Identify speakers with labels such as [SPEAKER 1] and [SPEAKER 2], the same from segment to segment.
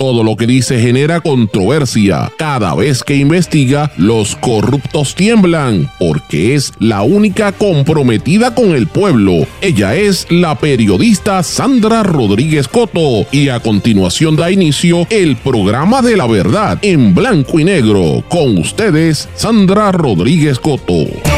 [SPEAKER 1] Todo lo que dice genera controversia. Cada vez que investiga, los corruptos tiemblan, porque es la única comprometida con el pueblo. Ella es la periodista Sandra Rodríguez Coto y a continuación da inicio el programa de la verdad en blanco y negro. Con ustedes, Sandra Rodríguez Coto.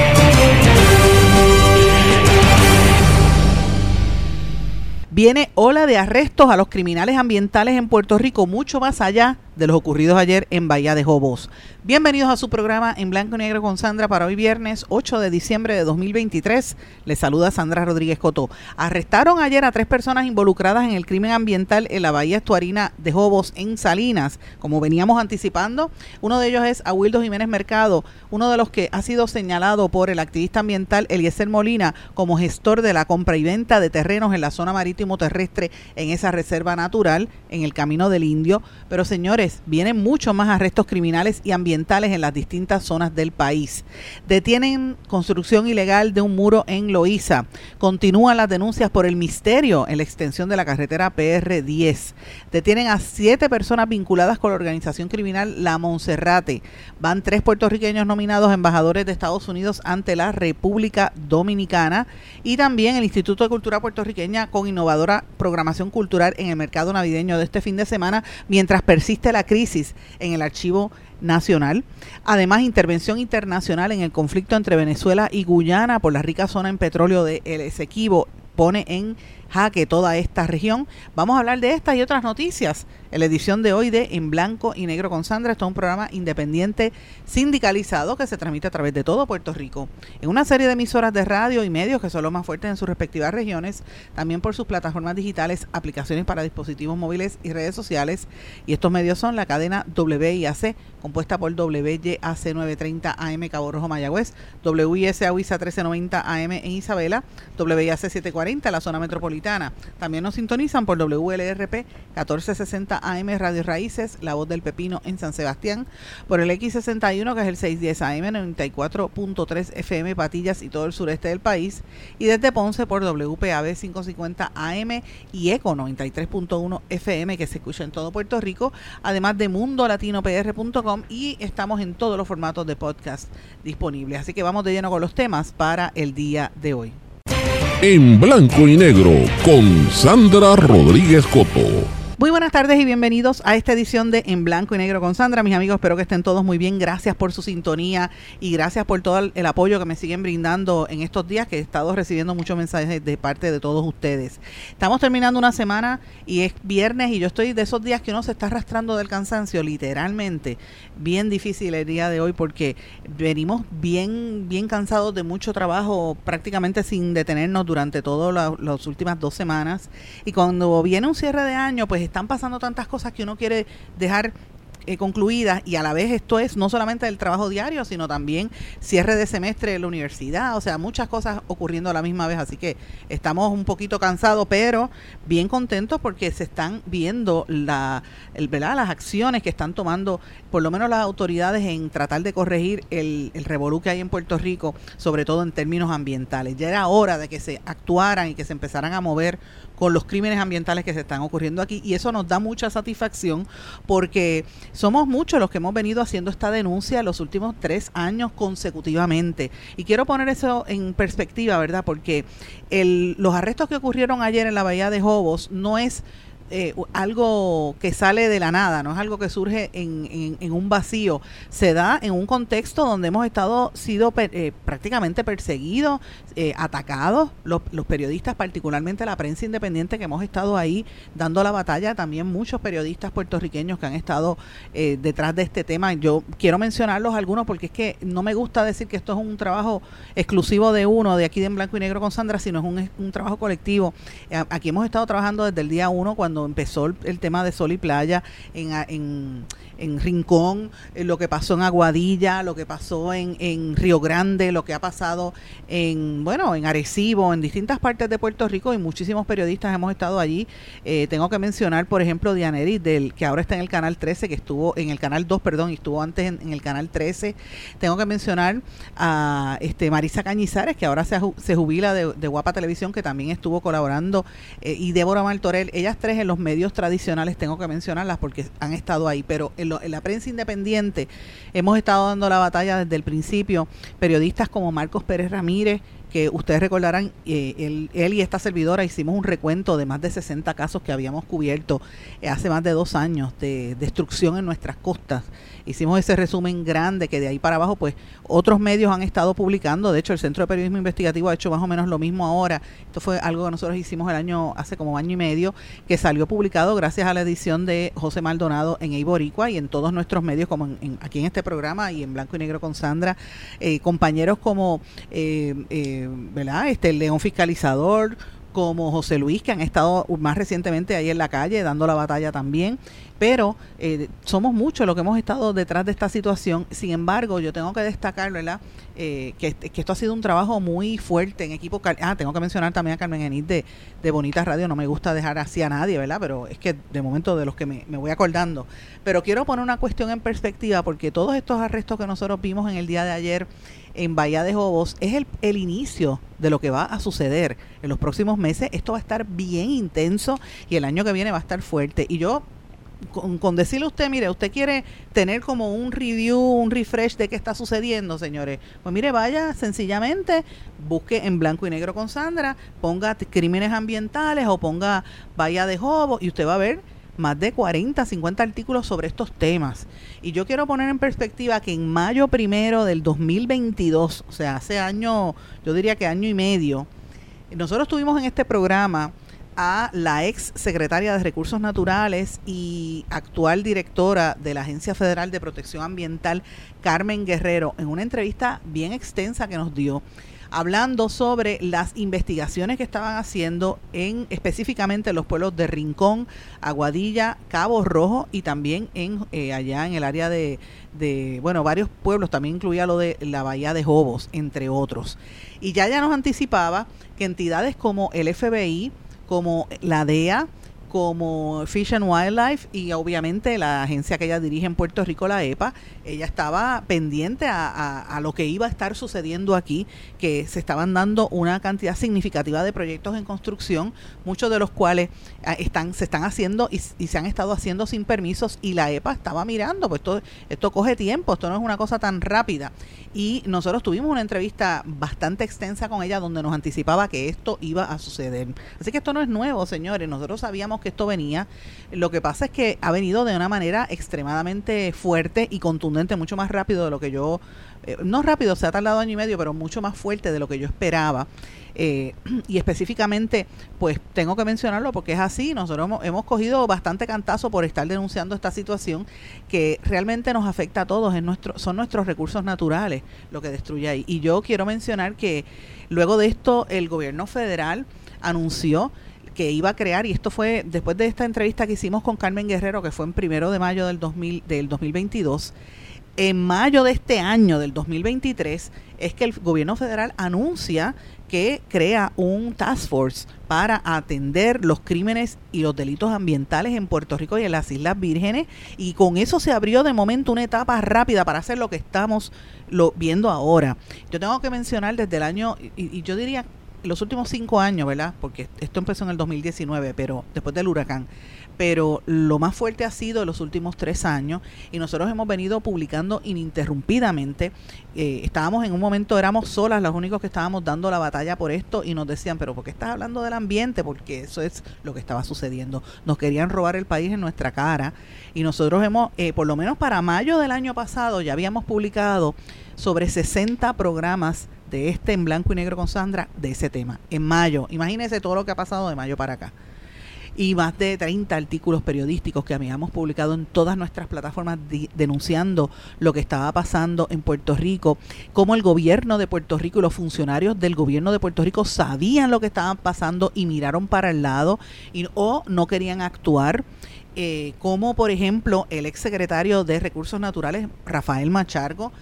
[SPEAKER 2] Viene ola de arrestos a los criminales ambientales en Puerto Rico, mucho más allá de los ocurridos ayer en Bahía de Jobos. Bienvenidos a su programa en blanco y negro con Sandra para hoy viernes 8 de diciembre de 2023. Les saluda Sandra Rodríguez Coto. Arrestaron ayer a tres personas involucradas en el crimen ambiental en la Bahía Estuarina de Jobos en Salinas, como veníamos anticipando. Uno de ellos es Aguildo Jiménez Mercado, uno de los que ha sido señalado por el activista ambiental Eliezer Molina como gestor de la compra y venta de terrenos en la zona marítimo terrestre en esa reserva natural en el Camino del Indio. Pero señores, vienen muchos más arrestos criminales y ambientales en las distintas zonas del país. Detienen construcción ilegal de un muro en Loíza. Continúan las denuncias por el misterio en la extensión de la carretera PR10. Detienen a siete personas vinculadas con la organización criminal La Monserrate. Van tres puertorriqueños nominados embajadores de Estados Unidos ante la República Dominicana y también el Instituto de Cultura Puertorriqueña con innovadora programación cultural en el mercado navideño de este fin de semana, mientras persiste la crisis en el archivo nacional. Además, intervención internacional en el conflicto entre Venezuela y Guyana por la rica zona en petróleo de El Esequibo pone en jaque toda esta región. Vamos a hablar de estas y otras noticias en la edición de hoy de En Blanco y Negro con Sandra. Esto es un programa independiente sindicalizado que se transmite a través de todo Puerto Rico. En una serie de emisoras de radio y medios que son los más fuertes en sus respectivas regiones, también por sus plataformas digitales, aplicaciones para dispositivos móviles y redes sociales. Y estos medios son la cadena WIAC, compuesta por WYAC 930 AM Cabo Rojo Mayagüez, WISA WISA 1390 AM en Isabela, WIAC 740 la zona metropolitana. También nos sintonizan por WLRP 1460 AM Radio Raíces, La Voz del Pepino en San Sebastián, por el X61 que es el 610 AM 94.3 FM Patillas y todo el sureste del país, y desde Ponce por WPAB 550 AM y ECO 93.1 FM que se escucha en todo Puerto Rico, además de mundolatinopr.com y estamos en todos los formatos de podcast disponibles. Así que vamos de lleno con los temas para el día de hoy.
[SPEAKER 1] En blanco y negro con Sandra Rodríguez Coto.
[SPEAKER 2] Muy buenas tardes y bienvenidos a esta edición de En Blanco y Negro con Sandra. Mis amigos, espero que estén todos muy bien. Gracias por su sintonía y gracias por todo el apoyo que me siguen brindando en estos días que he estado recibiendo muchos mensajes de parte de todos ustedes. Estamos terminando una semana y es viernes y yo estoy de esos días que uno se está arrastrando del cansancio, literalmente. Bien difícil el día de hoy porque venimos bien, bien cansados de mucho trabajo, prácticamente sin detenernos durante todas las últimas dos semanas. Y cuando viene un cierre de año, pues están pasando tantas cosas que uno quiere dejar eh, concluidas y a la vez esto es no solamente el trabajo diario, sino también cierre de semestre de la universidad, o sea, muchas cosas ocurriendo a la misma vez, así que estamos un poquito cansados, pero bien contentos porque se están viendo la, el, las acciones que están tomando por lo menos las autoridades en tratar de corregir el, el revolú que hay en Puerto Rico, sobre todo en términos ambientales. Ya era hora de que se actuaran y que se empezaran a mover con los crímenes ambientales que se están ocurriendo aquí y eso nos da mucha satisfacción porque somos muchos los que hemos venido haciendo esta denuncia los últimos tres años consecutivamente y quiero poner eso en perspectiva, ¿verdad? Porque el, los arrestos que ocurrieron ayer en la bahía de Jobos no es eh, algo que sale de la nada, no es algo que surge en, en, un vacío, se da en un contexto donde hemos estado sido eh, prácticamente perseguidos, eh, atacados, los, los, periodistas, particularmente la prensa independiente que hemos estado ahí dando la batalla, también muchos periodistas puertorriqueños que han estado detrás de este tema. Yo quiero mencionarlos algunos porque es que no me gusta decir que esto es un trabajo exclusivo de uno, de aquí de en blanco y negro con Sandra, sino es un, un trabajo colectivo. aquí hemos estado trabajando desde el día uno cuando empezó el, tema de sol y playa en, en, en Rincón, eh, lo que pasó en Aguadilla, lo que pasó en, en Río Grande, lo que ha pasado en, bueno, en Arecibo, en distintas partes de Puerto Rico y muchísimos periodistas hemos estado allí. Eh, tengo que mencionar, por ejemplo, Dianeri, del, que ahora está en el canal 13, que estuvo en el canal 2, perdón, y estuvo antes en, el canal 13. Tengo que mencionar a este Marisa Cañizares, que ahora se, se jubila de, Guapa Televisión, que también estuvo colaborando, eh, y Débora Martorell, ellas tres en los los medios tradicionales, tengo que mencionarlas porque han estado ahí, pero en, en la prensa independiente hemos estado dando la batalla desde el principio. Periodistas como Marcos Pérez Ramírez, que ustedes recordarán, eh, él, y esta servidora hicimos un recuento de más de 60 casos que habíamos cubierto eh, hace más de dos años de destrucción en nuestras costas. Hicimos ese resumen grande que de ahí para abajo, pues otros medios han estado publicando. De hecho, el Centro de Periodismo Investigativo ha hecho más o menos lo mismo ahora. Esto fue algo que nosotros hicimos el año, hace como año y medio, que salió publicado gracias a la edición de José Maldonado en Eiboricua y en todos nuestros medios, como en, aquí en este programa y en Blanco y Negro con Sandra. Eh, compañeros como eh, Este, el León Fiscalizador, como José Luis, que han estado más recientemente ahí en la calle dando la batalla también. Pero eh, somos muchos los que hemos estado detrás de esta situación. Sin embargo, yo tengo que destacar, ¿verdad? Eh, que, esto ha sido un trabajo muy fuerte en equipo. Ah, tengo que mencionar también a Carmen Enid de, de Bonita Radio. No me gusta dejar así a nadie, ¿verdad? Pero es que de momento de los que me, me voy acordando. Pero quiero poner una cuestión en perspectiva porque todos estos arrestos que nosotros vimos en el día de ayer en Bahía de Jobos es el, el, inicio de lo que va a suceder en los próximos meses. Esto va a estar bien intenso y el año que viene va a estar fuerte. Y yo, con, decirle a usted, mire, usted quiere tener como un review, un refresh de qué está sucediendo, señores. Pues mire, vaya sencillamente, busque en blanco y negro con Sandra, ponga crímenes ambientales o ponga Bahía de Jobos y usted va a ver más de 40, 50 artículos sobre estos temas. Y yo quiero poner en perspectiva que en mayo primero del 2022, o sea, hace año, yo diría que año y medio, nosotros tuvimos en este programa a la ex secretaria de Recursos Naturales y actual directora de la Agencia Federal de Protección Ambiental, Carmen Guerrero, en una entrevista bien extensa que nos dio hablando sobre las investigaciones que estaban haciendo en específicamente los pueblos de Rincón, Aguadilla, Cabo Rojo y también en eh, allá en el área de, de, bueno, varios pueblos, también incluía lo de la Bahía de Jobos, entre otros. Y ya ya nos anticipaba que entidades como el FBI, como la DEA, como Fish and Wildlife y obviamente la agencia que ella dirige en Puerto Rico, la EPA, ella estaba pendiente a, lo que iba a estar sucediendo aquí, que se estaban dando una cantidad significativa de proyectos en construcción, muchos de los cuales ah, están, se están haciendo y, se han estado haciendo sin permisos y la EPA estaba mirando, pues esto, esto coge tiempo, esto no es una cosa tan rápida. Y nosotros tuvimos una entrevista bastante extensa con ella donde nos anticipaba que esto iba a suceder. Así que esto no es nuevo, señores, nosotros sabíamos que esto venía. Lo que pasa es que ha venido de una manera extremadamente fuerte y contundente, mucho más rápido de lo que yo, eh, no rápido, se ha tardado año y medio, pero mucho más fuerte de lo que yo esperaba. Eh, y específicamente, pues tengo que mencionarlo porque es así, nosotros hemos, cogido bastante cantazo por estar denunciando esta situación que realmente nos afecta a todos, en nuestro, son nuestros recursos naturales lo que destruye ahí. Y yo quiero mencionar que luego de esto el gobierno federal anunció que iba a crear, y esto fue después de esta entrevista que hicimos con Carmen Guerrero, que fue en primero de mayo del, 2000, del 2022, en mayo de este año, del 2023, es que el gobierno federal anuncia que crea un task force para atender los crímenes y los delitos ambientales en Puerto Rico y en las Islas Vírgenes y con eso se abrió de momento una etapa rápida para hacer lo que estamos lo, viendo ahora. Yo tengo que mencionar desde el año, y, y yo diría los últimos cinco años, ¿verdad? Porque esto empezó en el 2019, pero después del huracán. Pero lo más fuerte ha sido los últimos tres años y nosotros hemos venido publicando ininterrumpidamente. Eh, estábamos en un momento, éramos solas los únicos que estábamos dando la batalla por esto y nos decían, pero ¿por qué estás hablando del ambiente? Porque eso es lo que estaba sucediendo. Nos querían robar el país en nuestra cara y nosotros hemos, eh, por lo menos para mayo del año pasado, ya habíamos publicado sobre 60 programas de este en blanco y negro con Sandra de ese tema. En mayo, imagínense todo lo que ha pasado de mayo para acá. Y más de 30 artículos periodísticos que habíamos publicado en todas nuestras plataformas denunciando lo que estaba pasando en Puerto Rico, cómo el gobierno de Puerto Rico y los funcionarios del gobierno de Puerto Rico sabían lo que estaba pasando y miraron para el lado y, o no querían actuar. Eh, como por ejemplo el exsecretario de Recursos Naturales, Rafael Machargo,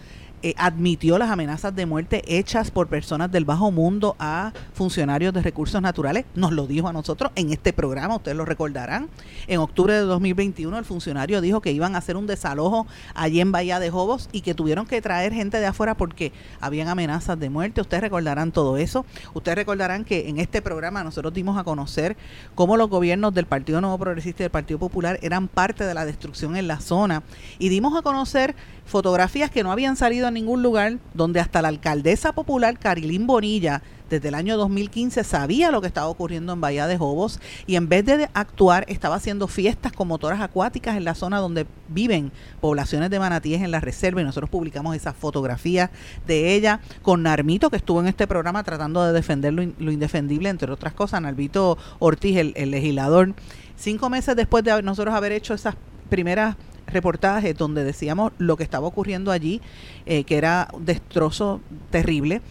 [SPEAKER 2] eh, admitió las amenazas de muerte hechas por personas del bajo mundo a funcionarios de recursos naturales. Nos lo dijo a nosotros en este programa, ustedes lo recordarán. En octubre de 2021 el funcionario dijo que iban a hacer un desalojo allí en Bahía de Jobos y que tuvieron que traer gente de afuera porque habían amenazas de muerte. Ustedes recordarán todo eso. Ustedes recordarán que en este programa nosotros dimos a conocer cómo los gobiernos del Partido Nuevo Progresista y del Partido Popular eran parte de la destrucción en la zona y dimos a conocer fotografías que no habían salido ningún lugar, donde hasta la alcaldesa popular Carilín Bonilla desde el año 2015 sabía lo que estaba ocurriendo en Bahía de Jobos y en vez de actuar estaba haciendo fiestas con motoras acuáticas en la zona donde viven poblaciones de manatíes en la reserva y nosotros publicamos esas fotografías de ella con Narmito que estuvo en este programa tratando de defender lo, indefendible entre otras cosas, Narmito Ortiz, el, el legislador. Cinco meses después de nosotros haber hecho esas primeras reportaje donde decíamos lo que estaba ocurriendo allí, eh, que era destrozo terrible.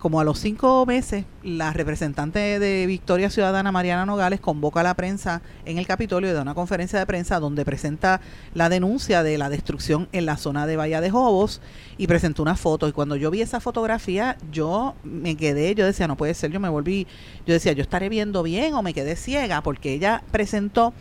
[SPEAKER 2] como a los cinco meses, la representante de Victoria Ciudadana, Mariana Nogales, convoca a la prensa en el Capitolio y da una conferencia de prensa donde presenta la denuncia de la destrucción en la zona de Bahía de Jobos y presentó una foto. Y cuando yo vi esa fotografía, yo me quedé, yo decía, no puede ser, yo me volví, yo decía, yo estaré viendo bien o me quedé ciega, porque ella presentó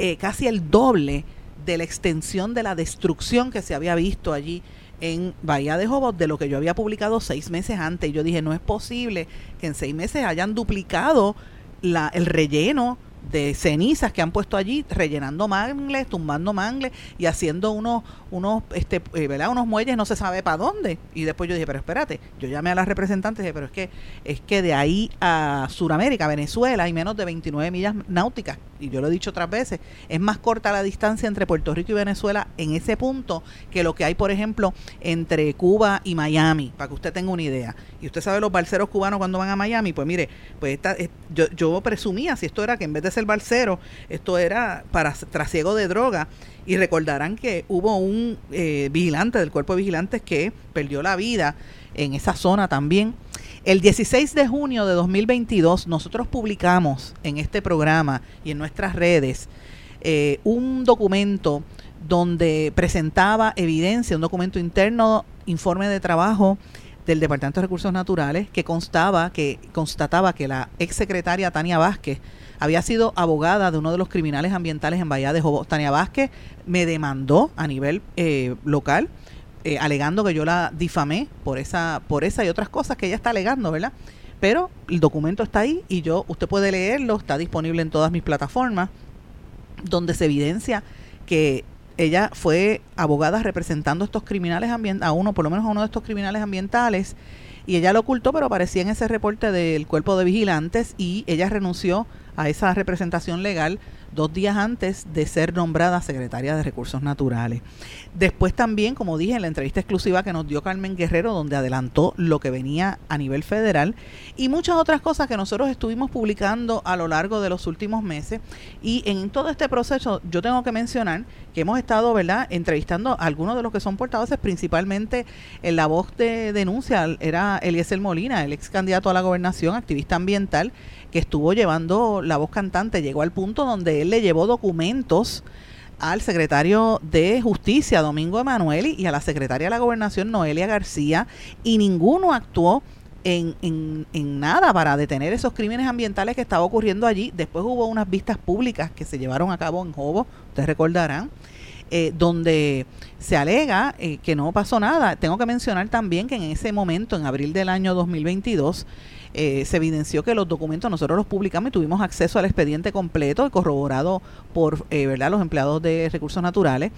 [SPEAKER 2] eh, casi el doble de la extensión de la destrucción que se había visto allí en Bahía de Jobos de lo que yo había publicado seis meses antes. Yo dije, no es posible que en seis meses hayan duplicado la, el relleno de cenizas que han puesto allí, rellenando mangles, tumbando mangles y haciendo unos, unos, este, eh, ¿verdad? unos muelles no se sabe para dónde. Y después yo dije, pero espérate, yo llamé a las representantes y dije, pero es que, es que de ahí a Sudamérica, Venezuela, hay menos de 29 millas náuticas. Y yo lo he dicho otras veces, es más corta la distancia entre Puerto Rico y Venezuela en ese punto que lo que hay, por ejemplo, entre Cuba y Miami, para que usted tenga una idea. Y usted sabe los balseros cubanos cuando van a Miami, pues mire, pues esta, yo, yo presumía si esto era que en vez de ser balsero, esto era para trasiego de droga. Y recordarán que hubo un eh, vigilante del cuerpo de vigilantes que perdió la vida en esa zona también. El 16 de junio de 2022 nosotros publicamos en este programa y en nuestras redes eh, un documento donde presentaba evidencia, un documento interno, informe de trabajo del Departamento de Recursos Naturales que constaba que constataba que la exsecretaria Tania Vázquez había sido abogada de uno de los criminales ambientales en Bahía de Jobos. Tania Vázquez me demandó a nivel eh, local, eh, alegando que yo la difamé por esa, por esa y otras cosas que ella está alegando, ¿verdad? Pero el documento está ahí y yo, usted puede leerlo, está disponible en todas mis plataformas, donde se evidencia que ella fue abogada representando a estos criminales a uno, por lo menos a uno de estos criminales ambientales, y ella lo ocultó, pero aparecía en ese reporte del cuerpo de vigilantes y ella renunció a esa representación legal dos días antes de ser nombrada secretaria de Recursos Naturales. Después también, como dije en la entrevista exclusiva que nos dio Carmen Guerrero, donde adelantó lo que venía a nivel federal y muchas otras cosas que nosotros estuvimos publicando a lo largo de los últimos meses. Y en todo este proceso yo tengo que mencionar que hemos estado, ¿verdad?, entrevistando a algunos de los que son portavoces, principalmente en la voz de denuncia era Eliezer Molina, el ex candidato a la gobernación, activista ambiental, que estuvo llevando la voz cantante, llegó al punto donde él le llevó documentos al secretario de Justicia, Domingo Emanueli, y a la secretaria de la Gobernación, Noelia García, y ninguno actuó en, en, en, nada para detener esos crímenes ambientales que estaba ocurriendo allí. Después hubo unas vistas públicas que se llevaron a cabo en Jobo, ustedes recordarán, eh, donde se alega eh, que no pasó nada. Tengo que mencionar también que en ese momento, en abril del año 2022, eh, se evidenció que los documentos nosotros los publicamos y tuvimos acceso al expediente completo y corroborado por eh, ¿verdad? los empleados de recursos naturales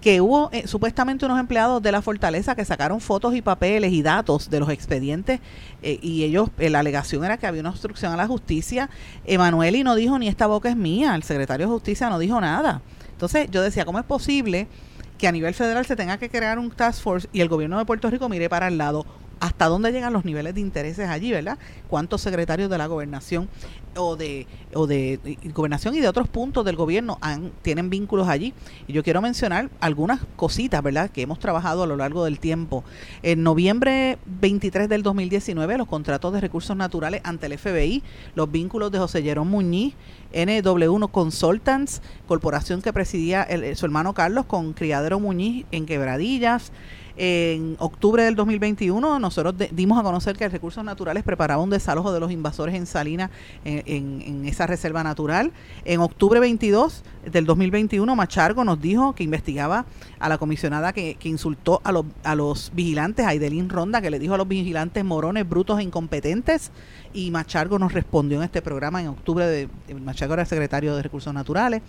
[SPEAKER 2] que hubo eh, supuestamente unos empleados de la fortaleza que sacaron fotos y papeles y datos de los expedientes y ellos, la alegación era que había una obstrucción a la justicia. Emanueli no dijo ni esta boca es mía, el secretario de justicia no dijo nada. Entonces yo decía, ¿cómo es posible que a nivel federal se tenga que crear un task force y el gobierno de Puerto Rico mire para el lado? Hasta dónde llegan los niveles de intereses allí, ¿verdad? ¿Cuántos secretarios de la gobernación o de, gobernación y de otros puntos del gobierno han, tienen vínculos allí? Y yo quiero mencionar algunas cositas, ¿verdad?, que hemos trabajado a lo largo del tiempo. En noviembre 23 del 2019, los contratos de recursos naturales ante el FBI, los vínculos de José Jerón Muñiz, NW1 Consultants, corporación que presidía su hermano Carlos con Criadero Muñiz en Quebradillas, En octubre del 2021 nosotros dimos a conocer que Recursos Naturales preparaba un desalojo de los invasores en Salinas en, esa reserva natural. En octubre 22 del 2021 Machargo nos dijo que investigaba a la comisionada que, insultó a los, vigilantes, a Ronda, que le dijo a los vigilantes morones, brutos e incompetentes y Machargo nos respondió en este programa en octubre, de, Machargo era secretario de Recursos Naturales.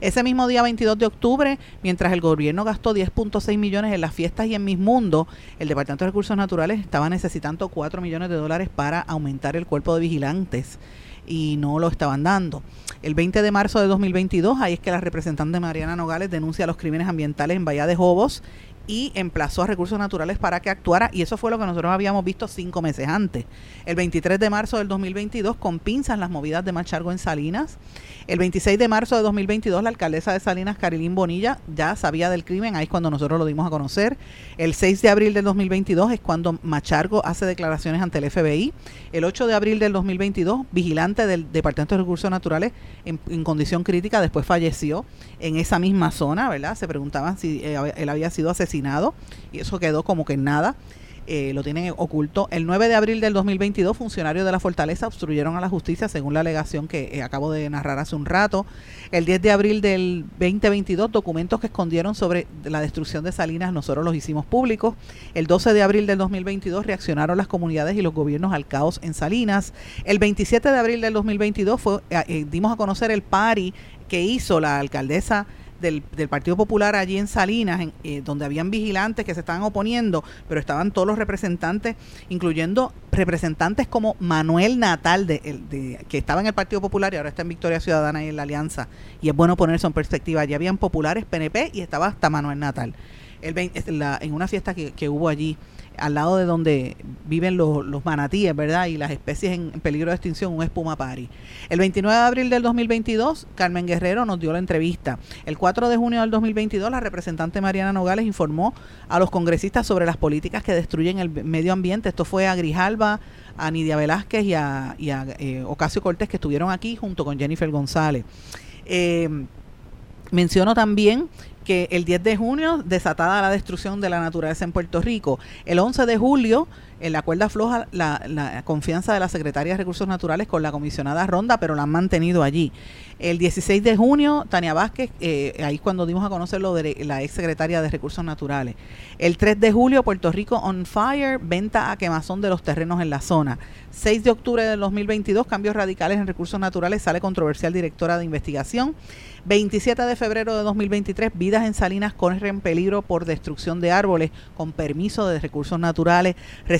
[SPEAKER 2] Ese mismo día 22 de octubre, mientras el gobierno gastó 10.6 millones en las fiestas y en Mis Mundo, el Departamento de Recursos Naturales estaba necesitando 4 millones de dólares para aumentar el cuerpo de vigilantes y no lo estaban dando. El 20 de marzo de 2022, ahí es que la representante Mariana Nogales denuncia los crímenes ambientales en Bahía de Jobos y emplazó a Recursos Naturales para que actuara y eso fue lo que nosotros habíamos visto cinco meses antes. El 23 de marzo del 2022 con pinzas las movidas de Machargo en Salinas. El 26 de marzo de 2022 la alcaldesa de Salinas, Carilín Bonilla, ya sabía del crimen, ahí es cuando nosotros lo dimos a conocer. El 6 de abril del 2022 es cuando Machargo hace declaraciones ante el FBI. El 8 de abril del 2022, vigilante del Departamento de Recursos Naturales en, condición crítica, después falleció en esa misma zona, ¿verdad? Se preguntaban si eh, él había sido asesinado y eso quedó como que nada. Eh, lo tienen oculto. El 9 de abril del 2022, funcionarios de la fortaleza obstruyeron a la justicia, según la alegación que eh, acabo de narrar hace un rato. El 10 de abril del 2022, documentos que escondieron sobre la destrucción de Salinas, nosotros los hicimos públicos. El 12 de abril del 2022, reaccionaron las comunidades y los gobiernos al caos en Salinas. El 27 de abril del 2022, fue, dimos a conocer el PARI que hizo la alcaldesa del, Partido Popular allí en Salinas, eh, donde habían vigilantes que se estaban oponiendo, pero estaban todos los representantes, incluyendo representantes como Manuel Natal, de, que estaba en el Partido Popular y ahora está en Victoria Ciudadana y en la Alianza. Y es bueno ponerse en perspectiva. Allí habían populares PNP y estaba hasta Manuel Natal. El, en una fiesta que, que hubo allí al lado de donde viven los, los manatíes, ¿verdad? Y las especies en, peligro de extinción, un espuma pari. El 29 de abril del 2022, Carmen Guerrero nos dio la entrevista. El 4 de junio del 2022, la representante Mariana Nogales informó a los congresistas sobre las políticas que destruyen el medio ambiente. Esto fue a Grijalba, a Nidia Velázquez y a, eh, Ocasio Cortés, que estuvieron aquí junto con Jennifer González. Eh, menciono también que el 10 de junio, desatada la destrucción de la naturaleza en Puerto Rico, el 11 de julio, en la cuerda floja la, confianza de la Secretaría de Recursos Naturales con la comisionada Ronda, pero la han mantenido allí. El 16 de junio, Tania Vázquez, eh, ahí cuando dimos a conocer lo de la ex secretaria de Recursos Naturales. El 3 de julio, Puerto Rico on fire, venta a quemazón de los terrenos en la zona. 6 de octubre del 2022, cambios radicales en recursos naturales, sale controversial directora de investigación. 27 de febrero de 2023, vidas en Salinas corren peligro por destrucción de árboles con permiso de recursos naturales.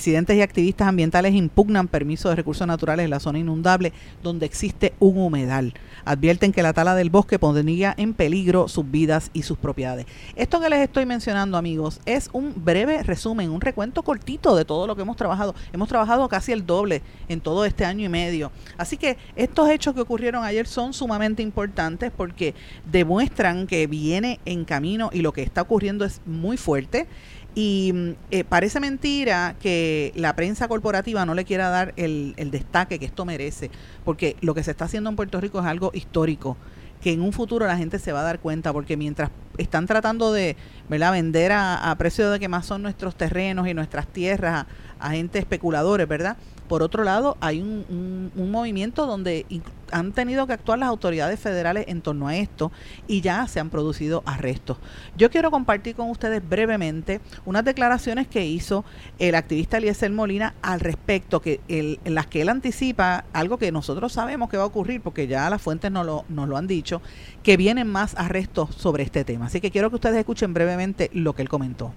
[SPEAKER 2] Residentes y activistas ambientales impugnan permiso de recursos naturales en la zona inundable donde existe un humedal. Advierten que la tala del bosque pondría en peligro sus vidas y sus propiedades. Esto que les estoy mencionando, amigos, es un breve resumen, un recuento cortito de todo lo que hemos trabajado. Hemos trabajado casi el doble en todo este año y medio. Así que estos hechos que ocurrieron ayer son sumamente importantes porque demuestran que viene en camino y lo que está ocurriendo es muy fuerte. Y mm, eh, parece mentira que la prensa corporativa no le quiera dar el, el destaque que esto merece, porque lo que se está haciendo en Puerto Rico es algo histórico que en un futuro la gente se va a dar cuenta, porque mientras están tratando de ¿verdad? vender a, a precio de que más son nuestros terrenos y nuestras tierras a, a gente especuladores, ¿verdad? Por otro lado, hay un, movimiento donde han tenido que actuar las autoridades federales en torno a esto y ya se han producido arrestos. Yo quiero compartir con ustedes brevemente unas declaraciones que hizo el activista Eliezer Molina al respecto, que en las que él anticipa algo que nosotros sabemos que va a ocurrir, porque ya las fuentes nos lo, nos lo han dicho, que vienen más arrestos sobre este tema. Así que quiero que ustedes escuchen brevemente lo que él comentó.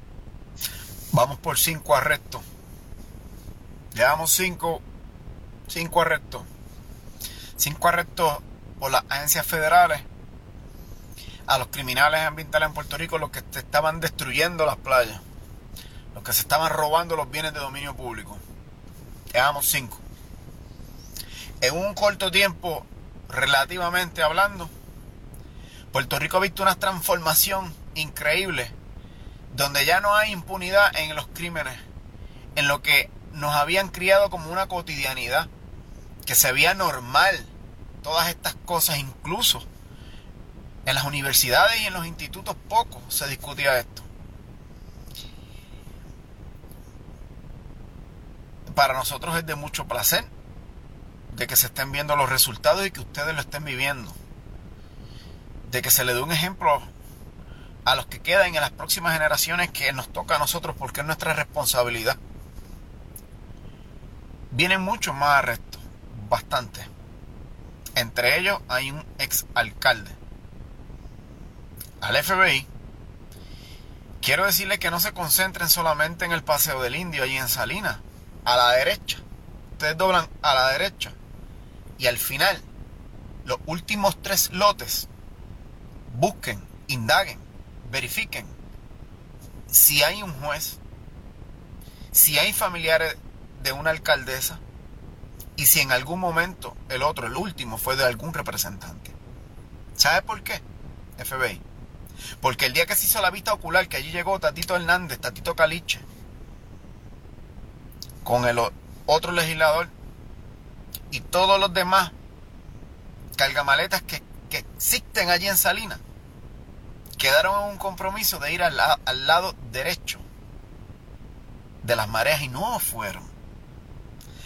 [SPEAKER 3] Vamos por cinco arrestos Llevamos cinco, cinco arrestos. Cinco arrestos por las agencias federales a los criminales ambientales en Puerto Rico, los que estaban destruyendo las playas, los que se estaban robando los bienes de dominio público. Llevamos cinco. En un corto tiempo, relativamente hablando, Puerto Rico ha visto una transformación increíble, donde ya no hay impunidad en los crímenes, en lo que nos habían criado como una cotidianidad, que se veía normal todas estas cosas, incluso en las universidades y en los institutos poco se discutía esto. para nosotros es de mucho placer de que se estén viendo los resultados y que ustedes lo estén viviendo. De que se le dé un ejemplo a los que quedan en las próximas generaciones que nos toca a nosotros porque es nuestra responsabilidad. Vienen muchos más arrestos, bastante. Entre ellos hay un ex alcalde. Al FBI, quiero decirle que no se concentren solamente en el Paseo del Indio, allí en Salinas, a la derecha. Ustedes doblan a la derecha. Y al final, los últimos tres lotes, busquen, indaguen, verifiquen si hay un juez, si hay familiares de una alcaldesa y si en algún momento el otro, el último, fue de algún representante. ¿Sabe por qué? FBI. Porque el día que se hizo la vista ocular, que allí llegó Tatito Hernández, Tatito Caliche, con el otro legislador y todos los demás cargamaletas que, que existen allí en Salinas, quedaron en un compromiso de ir al, al lado derecho de las mareas y no fueron.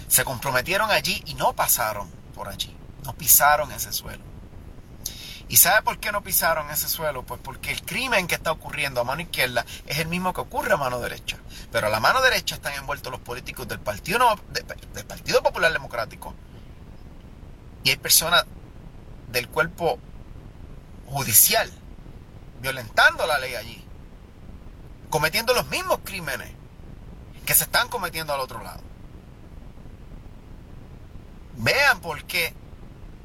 [SPEAKER 3] Se comprometieron allí y no pasaron por allí, no pisaron ese suelo. ¿Y sabe por qué no pisaron ese suelo? Pues porque el crimen que está ocurriendo a mano izquierda es el mismo que ocurre a mano derecha. Pero a la mano derecha están envueltos los políticos del Partido, del Partido Popular Democrático. Y hay personas del cuerpo judicial violentando la ley allí. Cometiendo los mismos crímenes que se están cometiendo al otro lado. Vean por qué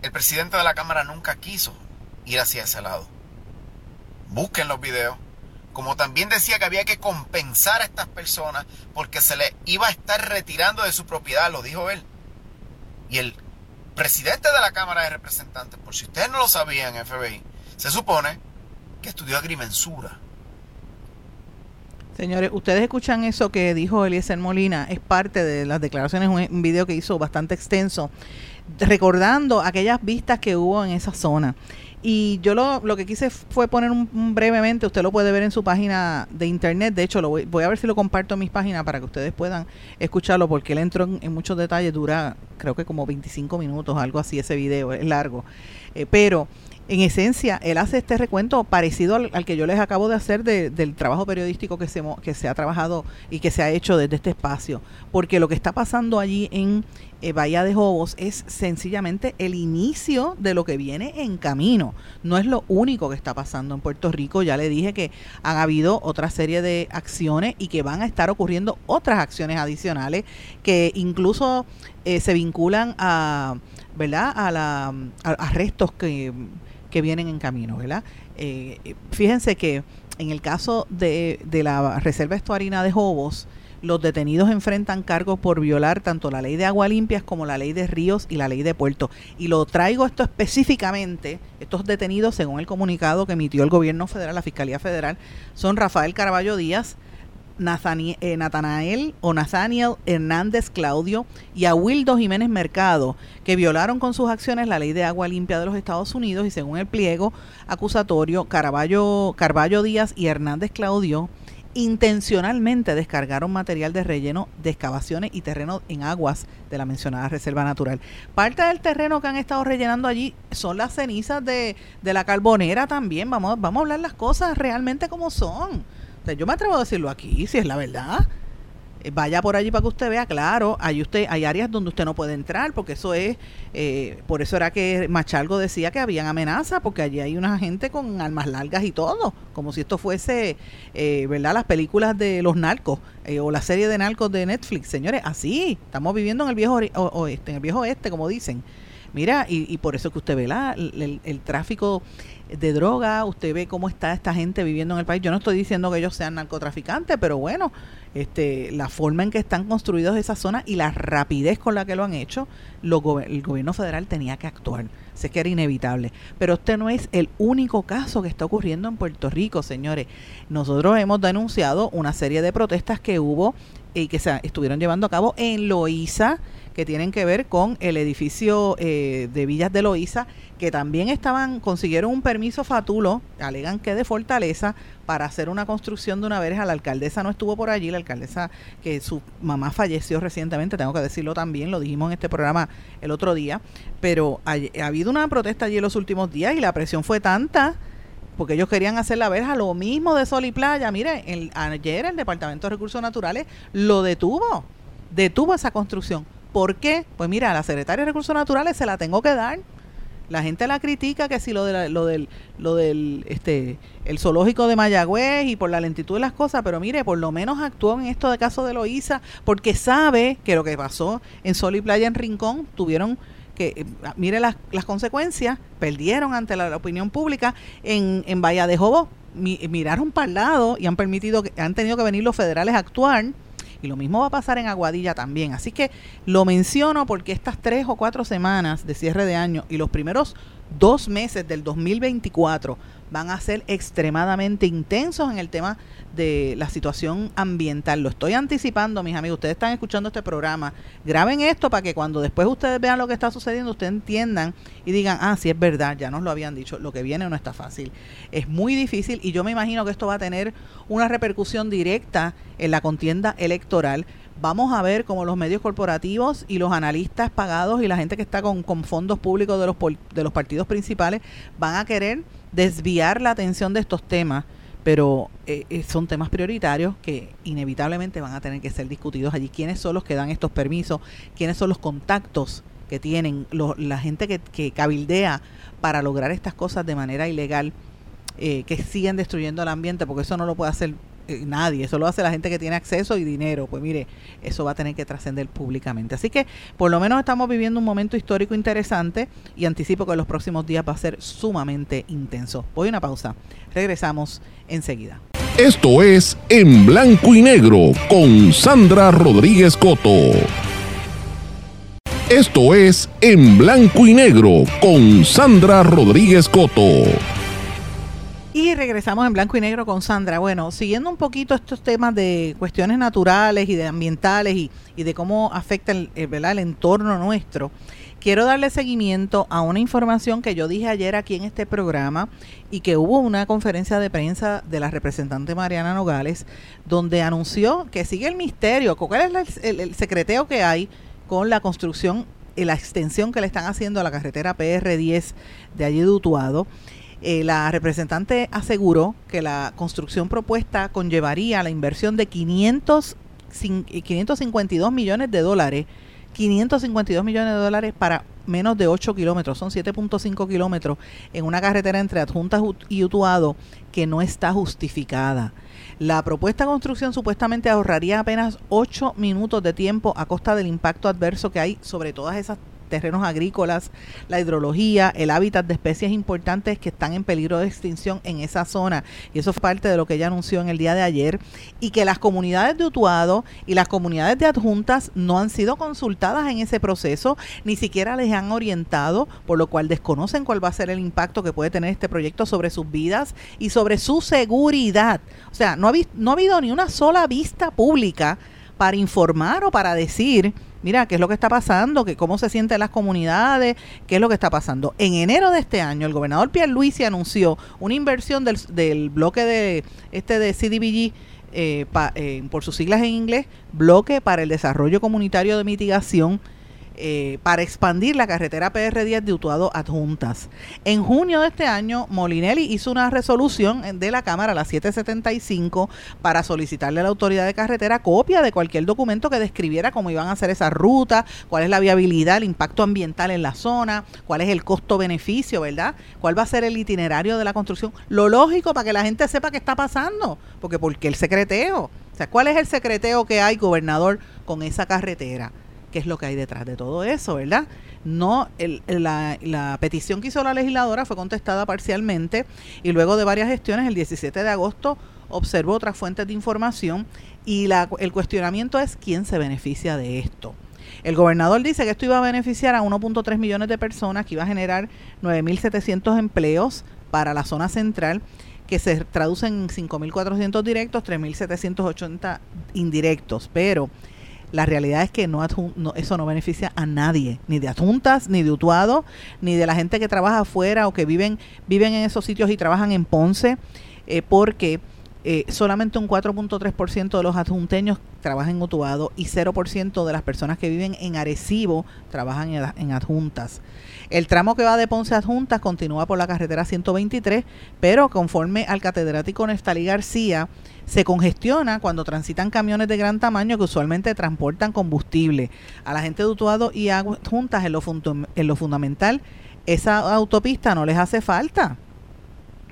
[SPEAKER 3] el presidente de la Cámara nunca quiso ir hacia ese lado. Busquen los videos. Como también decía que había que compensar a estas personas porque se les iba a estar retirando de su propiedad, lo dijo él. Y el presidente de la Cámara de Representantes, por si ustedes no lo sabían, FBI, se supone que estudió agrimensura.
[SPEAKER 2] Señores, ustedes escuchan eso que dijo Eliezer Molina, es parte de las declaraciones, un video que hizo bastante extenso, recordando aquellas vistas que hubo en esa zona. Y yo lo, lo que quise fue poner un, brevemente, usted lo puede ver en su página de internet, de hecho lo voy, voy a ver si lo comparto en mis páginas para que ustedes puedan escucharlo, porque él entró en, muchos detalles, dura creo que como 25 minutos, algo así ese video, es largo. Eh, pero en esencia, él hace este recuento parecido al, que yo les acabo de hacer del trabajo periodístico que se, que se ha trabajado y que se ha hecho desde este espacio. Porque lo que está pasando allí en eh, Bahía de Jobos es sencillamente el inicio de lo que viene en camino. No es lo único que está pasando en Puerto Rico. Ya le dije que han habido otra serie de acciones y que van a estar ocurriendo otras acciones adicionales que incluso eh, se vinculan a, ¿verdad? A, a arrestos que que vienen en camino, ¿verdad? Eh, fíjense que en el caso de, de la Reserva Estuarina de Jobos, los detenidos enfrentan cargos por violar tanto la ley de agua limpias como la ley de ríos y la ley de puertos. Y lo traigo esto específicamente, estos detenidos, según el comunicado que emitió el gobierno federal, la Fiscalía Federal, son Rafael Caraballo Díaz, eh, Natanael o Nathaniel Hernández Claudio y a Wildo Jiménez Mercado, que violaron con sus acciones la ley de agua limpia de los Estados Unidos y según el pliego acusatorio, Caraballo, Carballo Díaz y Hernández Claudio intencionalmente descargaron material de relleno de excavaciones y terreno en aguas de la mencionada reserva natural. Parte del terreno que han estado rellenando allí son las cenizas de, de la carbonera también. Vamos, vamos a hablar las cosas realmente como son yo me atrevo a decirlo aquí, si es la verdad. Eh, vaya por allí para que usted vea, claro, hay usted, hay áreas donde usted no puede entrar, porque eso es, eh, por eso era que Machalgo decía que habían amenazas, porque allí hay una gente con armas largas y todo, como si esto fuese, eh, ¿verdad? Las películas de los narcos o la serie de narcos de Netflix, señores, así, estamos viviendo en el viejo oeste, en el viejo oeste, como dicen. Mira, y, por eso que usted ve la, el tráfico de droga, usted ve cómo está esta gente viviendo en el país. Yo no estoy diciendo que ellos sean narcotraficantes, pero bueno, este, la forma en que están construidos esas zonas y la rapidez con la que lo han hecho, el gobierno federal tenía que actuar. Sé que era inevitable. Pero este no es el único caso que está ocurriendo en Puerto Rico, señores. Nosotros hemos denunciado una serie de protestas que hubo y que se estuvieron llevando a cabo en Loíza, que tienen que ver con el edificio eh, de Villas de Loíza, que también estaban, consiguieron un permiso fatulo, alegan que de Fortaleza, para hacer una construcción de una verja. La alcaldesa no estuvo por allí, la alcaldesa que su mamá falleció recientemente, tengo que decirlo también, lo dijimos en este programa el otro día, pero ha, ha habido una protesta allí en los últimos días y la presión fue tanta porque ellos querían hacer la verja, lo mismo de Sol y Playa. Mire, el, ayer el Departamento de Recursos Naturales lo detuvo, detuvo esa construcción. ¿Por qué? Pues mira, a la secretaria de Recursos Naturales se la tengo que dar. La gente la critica que si lo, de lo del lo del este el zoológico de Mayagüez y por la lentitud de las cosas, pero mire, por lo menos actuó en esto de caso de Loíza porque sabe que lo que pasó en Sol y Playa en Rincón tuvieron que, eh, mire las, las consecuencias, perdieron ante la, opinión pública en, en Bahía de Jobo, miraron para el lado y han permitido, que, han tenido que venir los federales a actuar. Y lo mismo va a pasar en Aguadilla también. Así que lo menciono porque estas tres o cuatro semanas de cierre de año y los primeros dos meses del 2024 van a ser extremadamente intensos en el tema de la situación ambiental. Lo estoy anticipando, mis amigos. Ustedes están escuchando este programa. Graben esto para que cuando después ustedes vean lo que está sucediendo, ustedes entiendan y digan, ah, sí es verdad, ya nos lo habían dicho. Lo que viene no está fácil. Es muy difícil y yo me imagino que esto va a tener una repercusión directa en la contienda electoral vamos a ver cómo los medios corporativos y los analistas pagados y la gente que está con, fondos públicos de los, de los partidos principales van a querer desviar la atención de estos temas, pero eh, eh, son temas prioritarios que inevitablemente van a tener que ser discutidos allí. ¿Quiénes son los que dan estos permisos? ¿Quiénes son los contactos que tienen la gente que, cabildea para lograr estas cosas de manera ilegal? Eh, que siguen destruyendo el ambiente, porque eso no lo puede hacer eh, nadie, eso lo hace la gente que tiene acceso y dinero. Pues mire, eso va a tener que trascender públicamente. Así que por lo menos estamos viviendo un momento histórico interesante y anticipo que en los próximos días va a ser sumamente intenso. Voy a una pausa. Regresamos enseguida.
[SPEAKER 1] Esto es En Blanco y Negro con Sandra Rodríguez Coto. Esto es En Blanco y Negro con Sandra Rodríguez Coto.
[SPEAKER 2] Y regresamos en blanco y negro con Sandra. Bueno, siguiendo un poquito estos temas de cuestiones naturales y de ambientales y, de cómo afecta el, el entorno nuestro, quiero darle seguimiento a una información que yo dije ayer aquí en este programa y que hubo una conferencia de prensa de la representante Mariana Nogales donde anunció que sigue el misterio, cuál es el, el secreteo que hay con la construcción y la extensión que le están haciendo a la carretera PR10 de allí de Utuado eh, la representante aseguró que la construcción propuesta conllevaría la inversión de 500, 552 millones de dólares, 552 millones de dólares para menos de 8 kilómetros, son 7.5 kilómetros en una carretera entre Adjuntas y Utuado que no está justificada. La propuesta de construcción supuestamente ahorraría apenas 8 minutos de tiempo a costa del impacto adverso que hay sobre todas esas terrenos agrícolas, la hidrología, el hábitat de especies importantes que están en peligro de extinción en esa zona. Y eso fue parte de lo que ella anunció en el día de ayer. Y que las comunidades de Utuado y las comunidades de adjuntas no han sido consultadas en ese proceso, ni siquiera les han orientado, por lo cual desconocen cuál va a ser el impacto que puede tener este proyecto sobre sus vidas y sobre su seguridad. O sea, no ha, no ha habido ni una sola vista pública para informar o para decir mira, ¿qué es lo que está pasando? ¿Qué, ¿Cómo se sienten las comunidades? ¿Qué es lo que está pasando? En enero de este año, el gobernador Pierluisi anunció una inversión del, del bloque de este de CDBG, eh, eh, por sus siglas en inglés, Bloque para el Desarrollo Comunitario de Mitigación eh, para expandir la carretera PR10 de Utuado Adjuntas. En junio de este año, Molinelli hizo una resolución de la Cámara, la 775, para solicitarle a la autoridad de carretera copia de cualquier documento que describiera cómo iban a hacer esa ruta, cuál es la viabilidad, el impacto ambiental en la zona, cuál es el costo-beneficio, ¿verdad? ¿Cuál va a ser el itinerario de la construcción? Lo lógico para que la gente sepa qué está pasando, porque ¿por qué el secreteo? O sea, ¿cuál es el secreteo que hay, gobernador, con esa carretera? Qué es lo que hay detrás de todo eso, ¿verdad? No, la, la, petición que hizo la legisladora fue contestada parcialmente y luego de varias gestiones, el 17 de agosto observó otras fuentes de información y el cuestionamiento es quién se beneficia de esto. El gobernador dice que esto iba a beneficiar a 1.3 millones de personas, que iba a generar 9.700 empleos para la zona central, que se traducen en 5.400 directos, 3.780 indirectos. Pero La realidad es que no, eso no beneficia a nadie, ni de adjuntas, ni de Utuado, ni de la gente que trabaja afuera o que viven, viven en esos sitios y trabajan en Ponce, eh, porque eh, solamente un 4.3% de los adjunteños trabajan en Utuado y 0% de las personas que viven en Arecibo trabajan en, adjuntas. El tramo que va de Ponce a Adjuntas continúa por la carretera 123, pero conforme al catedrático Neftalí García, se congestiona cuando transitan camiones de gran tamaño que usualmente transportan combustible. A la gente de Utuado y Adjuntas en lo, en lo fundamental, esa autopista no les hace falta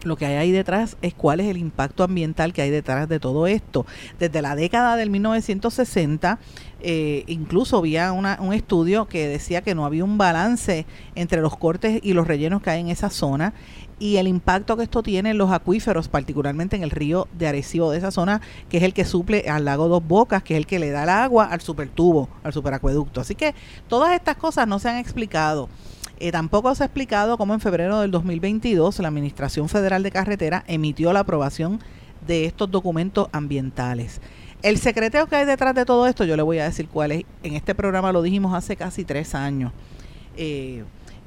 [SPEAKER 2] lo que hay ahí detrás es cuál es el impacto ambiental que hay detrás de todo esto. Desde la década del 1960, eh, incluso había un estudio que decía que no había un balance entre los cortes y los rellenos que hay en esa zona y el impacto que esto tiene en los acuíferos, particularmente en el río de Arecibo de esa zona, que es el que suple al lago Dos Bocas, que es el que le da el agua al supertubo, al superacueducto. Así que todas estas cosas no se han explicado. Eh, tampoco se ha explicado cómo en febrero del 2022 la Administración Federal de Carretera emitió la aprobación de estos documentos ambientales. El secreteo que hay detrás de todo esto, yo le voy a decir cuál es. En este programa lo dijimos hace casi tres años, eh,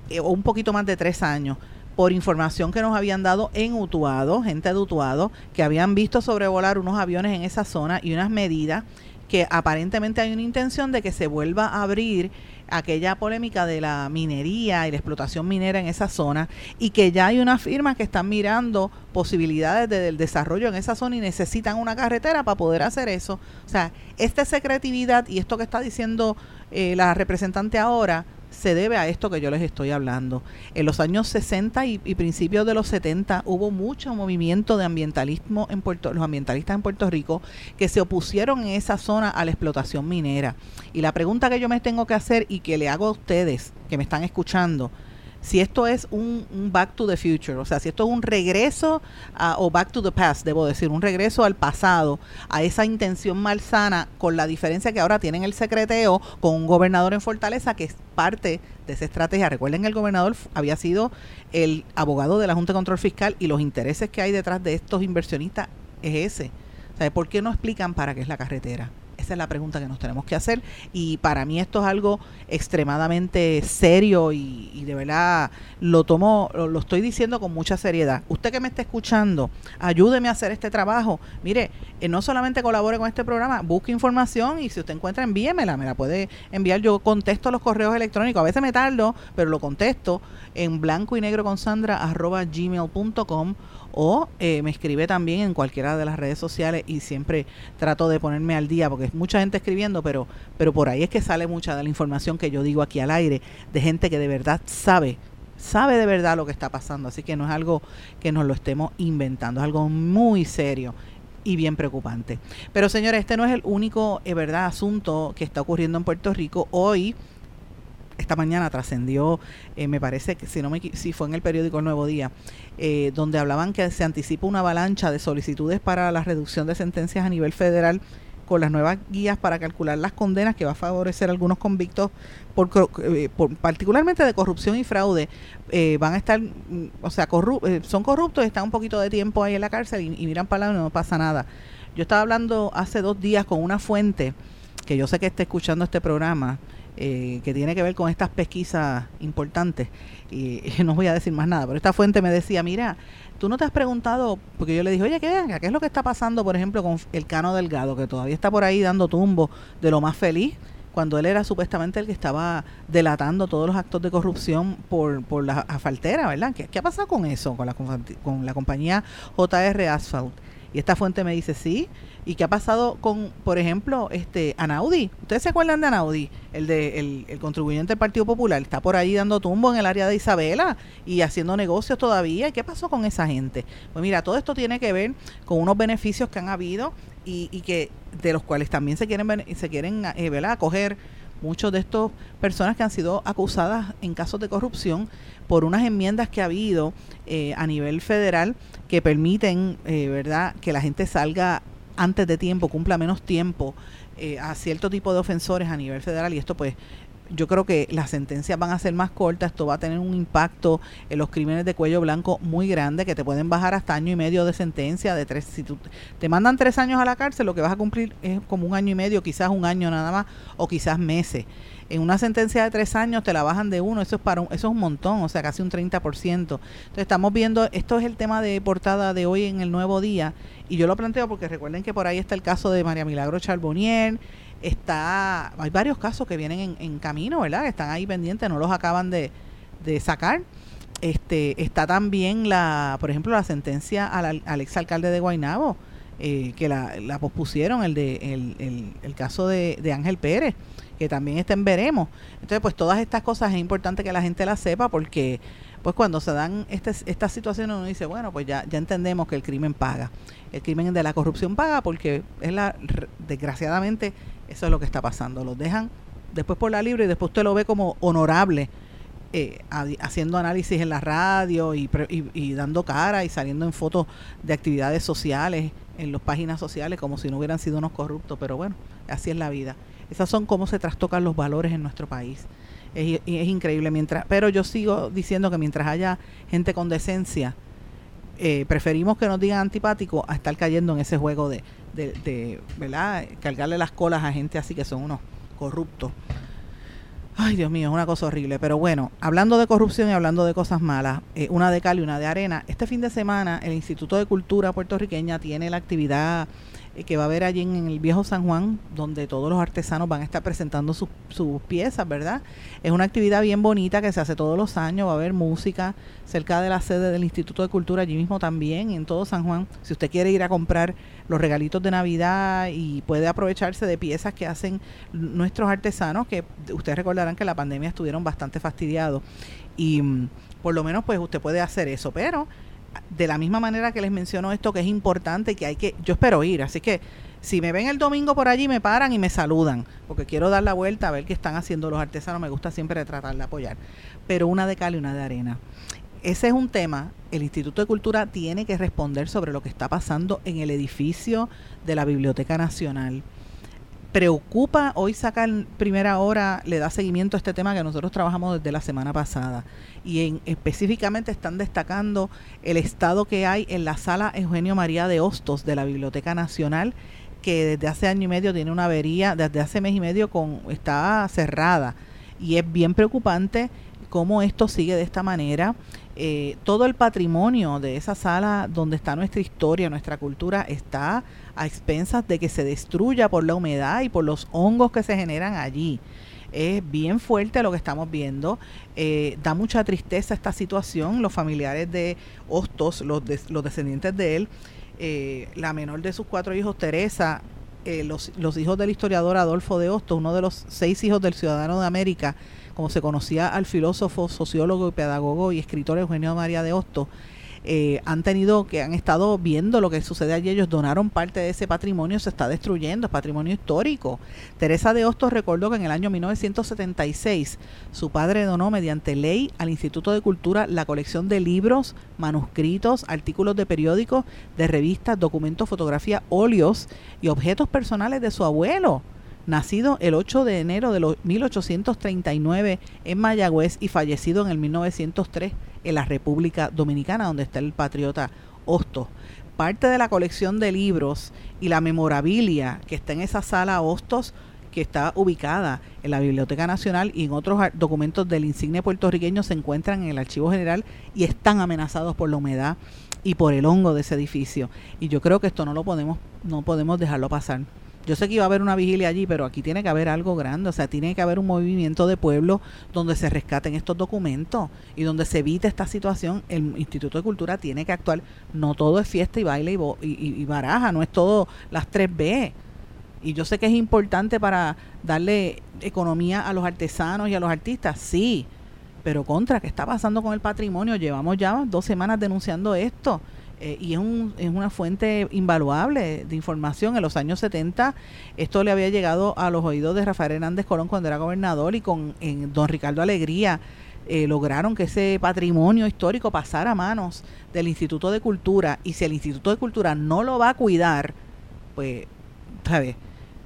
[SPEAKER 2] eh, o un poquito más de tres años, por información que nos habían dado en Utuado, gente de Utuado, que habían visto sobrevolar unos aviones en esa zona y unas medidas que aparentemente hay una intención de que se vuelva a abrir aquella polémica de la minería y la explotación minera en esa zona y que ya hay unas firmas que están mirando posibilidades del desarrollo en esa zona y necesitan una carretera para poder hacer eso. O sea, esta secretividad y esto que está diciendo eh, la representante ahora se debe a esto que yo les estoy hablando. En los años 60 y, principios de los 70 hubo mucho movimiento de ambientalismo en Puerto los ambientalistas en Puerto Rico que se opusieron en esa zona a la explotación minera. Y la pregunta que yo me tengo que hacer y que le hago a ustedes que me están escuchando, si esto es un, back to the future, o sea, si esto es un regreso o back to the past, debo decir, un regreso al pasado, a esa intención malsana, con la diferencia que ahora tienen el secreteo con un gobernador en Fortaleza que es parte de esa estrategia. Recuerden que el gobernador había sido el abogado de la Junta de Control Fiscal y los intereses que hay detrás de estos inversionistas es ese. O ¿por qué no explican para qué es la carretera? Es la pregunta que nos tenemos que hacer y para mí esto es algo extremadamente serio y, de verdad lo tomo, lo, estoy diciendo con mucha seriedad. Usted que me está escuchando, ayúdeme a hacer este trabajo. Mire, eh, no solamente colabore con este programa, busque información y si usted encuentra, envíemela, me la puede enviar. Yo contesto los correos electrónicos, a veces me tardo, pero lo contesto en blanco y negro con Sandra arroba gmail.com o eh, me escribe también en cualquiera de las redes sociales y siempre trato de ponerme al día porque es mucha gente escribiendo, pero, pero por ahí es que sale mucha de la información que yo digo aquí al aire de gente que de verdad sabe sabe de verdad lo que está pasando, así que no es algo que nos lo estemos inventando, es algo muy serio y bien preocupante. Pero señores, este no es el único, eh, verdad, asunto que está ocurriendo en Puerto Rico. Hoy esta mañana trascendió, eh, me parece que si no me si fue en el periódico El Nuevo Día, eh, donde hablaban que se anticipa una avalancha de solicitudes para la reducción de sentencias a nivel federal con las nuevas guías para calcular las condenas que va a favorecer a algunos convictos por, eh, particularmente de corrupción y fraude van a estar mm, o sea son corruptos están un poquito de tiempo ahí en la cárcel y, miran para y no pasa nada. Yo estaba hablando hace dos días con una fuente que yo sé que está escuchando este programa eh, que tiene que ver con estas pesquisas importantes. Y, no voy a decir más nada, pero esta fuente me decía, mira, tú no te has preguntado, porque yo le dije, oye, ¿qué, ¿qué es lo que está pasando, por ejemplo, con el Cano Delgado, que todavía está por ahí dando tumbo de lo más feliz? cuando él era supuestamente el que estaba delatando todos los actos de corrupción por, por la asfaltera, ¿verdad? ¿Qué, ¿Qué, ha pasado con eso, con la, con la compañía JR Asphalt? Y esta fuente me dice, sí, ¿Y qué ha pasado con, por ejemplo, este Anaudi? ¿Ustedes se acuerdan de Anaudi? El de el, contribuyente del Partido Popular. Está por ahí dando tumbo en el área de Isabela y haciendo negocios todavía. ¿Y qué pasó con esa gente? Pues mira, todo esto tiene que ver con unos beneficios que han habido y, y que de los cuales también se quieren se quieren eh, acoger muchos de estos personas que han sido acusadas en casos de corrupción por unas enmiendas que ha habido eh, a nivel federal que permiten, eh, ¿verdad?, que la gente salga antes de tiempo, cumpla menos tiempo eh, a cierto tipo de ofensores a nivel federal y esto pues yo creo que las sentencias van a ser más cortas, esto va a tener un impacto en los crímenes de cuello blanco muy grande que te pueden bajar hasta año y medio de sentencia, de tres, si te mandan tres años a la cárcel, lo que vas a cumplir es como un año y medio, quizás un año nada más, o quizás meses. En una sentencia de tres años te la bajan de uno, eso es para eso es un montón, o sea, casi un 30%. Entonces estamos viendo, esto es el tema de portada de hoy en el Nuevo Día, y yo lo planteo porque recuerden que por ahí está el caso de María Milagro Charbonnier, está, hay varios casos que vienen en, camino, ¿verdad? Que están ahí pendientes, no los acaban de, sacar. Este, está también la, por ejemplo, la sentencia al, al exalcalde de Guaynabo, eh, que la, la, pospusieron, el de el, el, caso de, de, Ángel Pérez, que también está en veremos. Entonces, pues todas estas cosas es importante que la gente las sepa porque pues cuando se dan este, estas situaciones uno dice, bueno, pues ya, ya entendemos que el crimen paga. El crimen de la corrupción paga porque es la, desgraciadamente, eso es lo que está pasando. Los dejan después por la libre y después usted lo ve como honorable eh, haciendo análisis en la radio y, dando cara y saliendo en fotos de actividades sociales, en las páginas sociales, como si no hubieran sido unos corruptos. Pero bueno, así es la vida. Esas son cómo se trastocan los valores en nuestro país. Es, es increíble. mientras Pero yo sigo diciendo que mientras haya gente con decencia, eh, preferimos que nos digan antipático a estar cayendo en ese juego de, de, ¿verdad? Cargarle las colas a gente así que son unos corruptos. Ay, Dios mío, es una cosa horrible. Pero bueno, hablando de corrupción y hablando de cosas malas, eh, una de cal y una de arena, este fin de semana el Instituto de Cultura puertorriqueña tiene la actividad eh, que va a haber allí en, el viejo San Juan, donde todos los artesanos van a estar presentando sus, piezas, ¿verdad? Es una actividad bien bonita que se hace todos los años, va a haber música cerca de la sede del Instituto de Cultura, allí mismo también, en todo San Juan. Si usted quiere ir a comprar los regalitos de Navidad y puede aprovecharse de piezas que hacen nuestros artesanos, que ustedes recordarán que la pandemia estuvieron bastante fastidiados y mm, por lo menos pues usted puede hacer eso, pero de la misma manera que les menciono esto, que es importante, que hay que, yo espero ir, así que si me ven el domingo por allí, me paran y me saludan, porque quiero dar la vuelta a ver qué están haciendo los artesanos, me gusta siempre tratar de apoyar, pero una de cal y una de arena. Ese es un tema, el Instituto de Cultura tiene que responder sobre lo que está pasando en el edificio de la Biblioteca Nacional preocupa, hoy saca en primera hora, le da seguimiento a este tema que nosotros trabajamos desde la semana pasada. Y en, específicamente están destacando el estado que hay en la sala Eugenio María de Hostos de la Biblioteca Nacional, que desde hace año y medio tiene una avería, desde hace mes y medio con, está cerrada. Y es bien preocupante cómo esto sigue de esta manera. Eh, todo el patrimonio de esa sala donde está nuestra historia, nuestra cultura, está a expensas de que se destruya por la humedad y por los hongos que se generan allí. Es bien fuerte lo que estamos viendo. Eh, da mucha tristeza esta situación. Los familiares de Hostos, los, descendientes de él, eh, la menor de sus cuatro hijos, Teresa, los, los hijos del historiador Adolfo de Hostos, uno de los seis hijos del ciudadano de América, como se conocía al filósofo, sociólogo pedagogo y escritor Eugenio María de Hostos, eh, han tenido, que han estado viendo lo que sucede allí, ellos donaron parte de ese patrimonio, se está destruyendo, es patrimonio histórico. Teresa de Hostos recordó que en el año 1976 su padre donó mediante ley al Instituto de Cultura la colección de libros, manuscritos, artículos de periódicos, de revistas, documentos, fotografías, óleos y objetos personales de su abuelo nacido el 8 de enero de los 1839 en Mayagüez y fallecido en el 1903 en la República Dominicana, donde está el patriota Hostos. Parte de la colección de libros y la memorabilia que está en esa sala Hostos, que está ubicada en la Biblioteca Nacional y en otros documentos del insigne puertorriqueño se encuentran en el Archivo General y están amenazados por la humedad y por el hongo de ese edificio. Y yo creo que esto no lo podemos, no podemos dejarlo pasar. Yo sé que iba a haber una vigilia allí, pero aquí tiene que haber algo grande, o sea, tiene que haber un movimiento de pueblo donde se rescaten estos documentos y donde se evite esta situación. El Instituto de Cultura tiene que actuar. No todo es fiesta y baile y, baraja, no es todo las 3B. Y yo sé que es importante para darle economía a los artesanos y a los artistas, sí, pero contra, ¿qué está pasando con el patrimonio? Llevamos ya dos semanas denunciando esto eh, y es, un, es una fuente invaluable de información. En los años 70 esto le había llegado a los oídos de Rafael Hernández Colón cuando era gobernador y con en don Ricardo Alegría eh, lograron que ese patrimonio histórico pasara a manos del Instituto de Cultura y si el Instituto de Cultura no lo va a cuidar, pues, ¿sabes?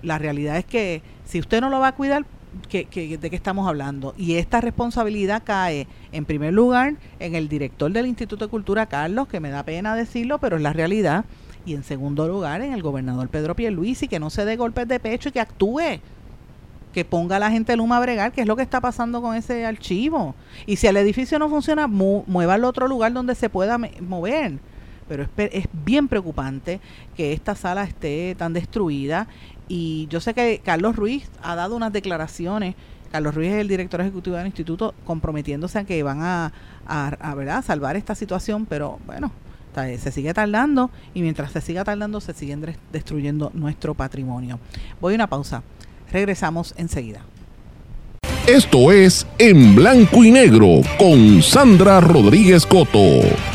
[SPEAKER 2] La realidad es que si usted no lo va a cuidar, que, de qué estamos hablando. Y esta responsabilidad cae, en primer lugar, en el director del Instituto de Cultura, Carlos, que me da pena decirlo, pero es la realidad. Y en segundo lugar, en el gobernador Pedro Pierluisi, que no se dé golpes de pecho y que actúe que ponga a la gente Luma a bregar, que es lo que está pasando con ese archivo. Y si el edificio no funciona, mueva al otro lugar donde se pueda mover. Pero es, es bien preocupante que esta sala esté tan destruida. Y yo sé que Carlos Ruiz ha dado unas declaraciones. Carlos Ruiz es el director ejecutivo del instituto, comprometiéndose a que van a, a, ¿verdad? salvar esta situación, pero bueno, se sigue tardando y mientras se siga tardando se siguen destruyendo nuestro patrimonio. Voy a una pausa. Regresamos enseguida.
[SPEAKER 1] Esto es En Blanco y Negro con Sandra Rodríguez Coto.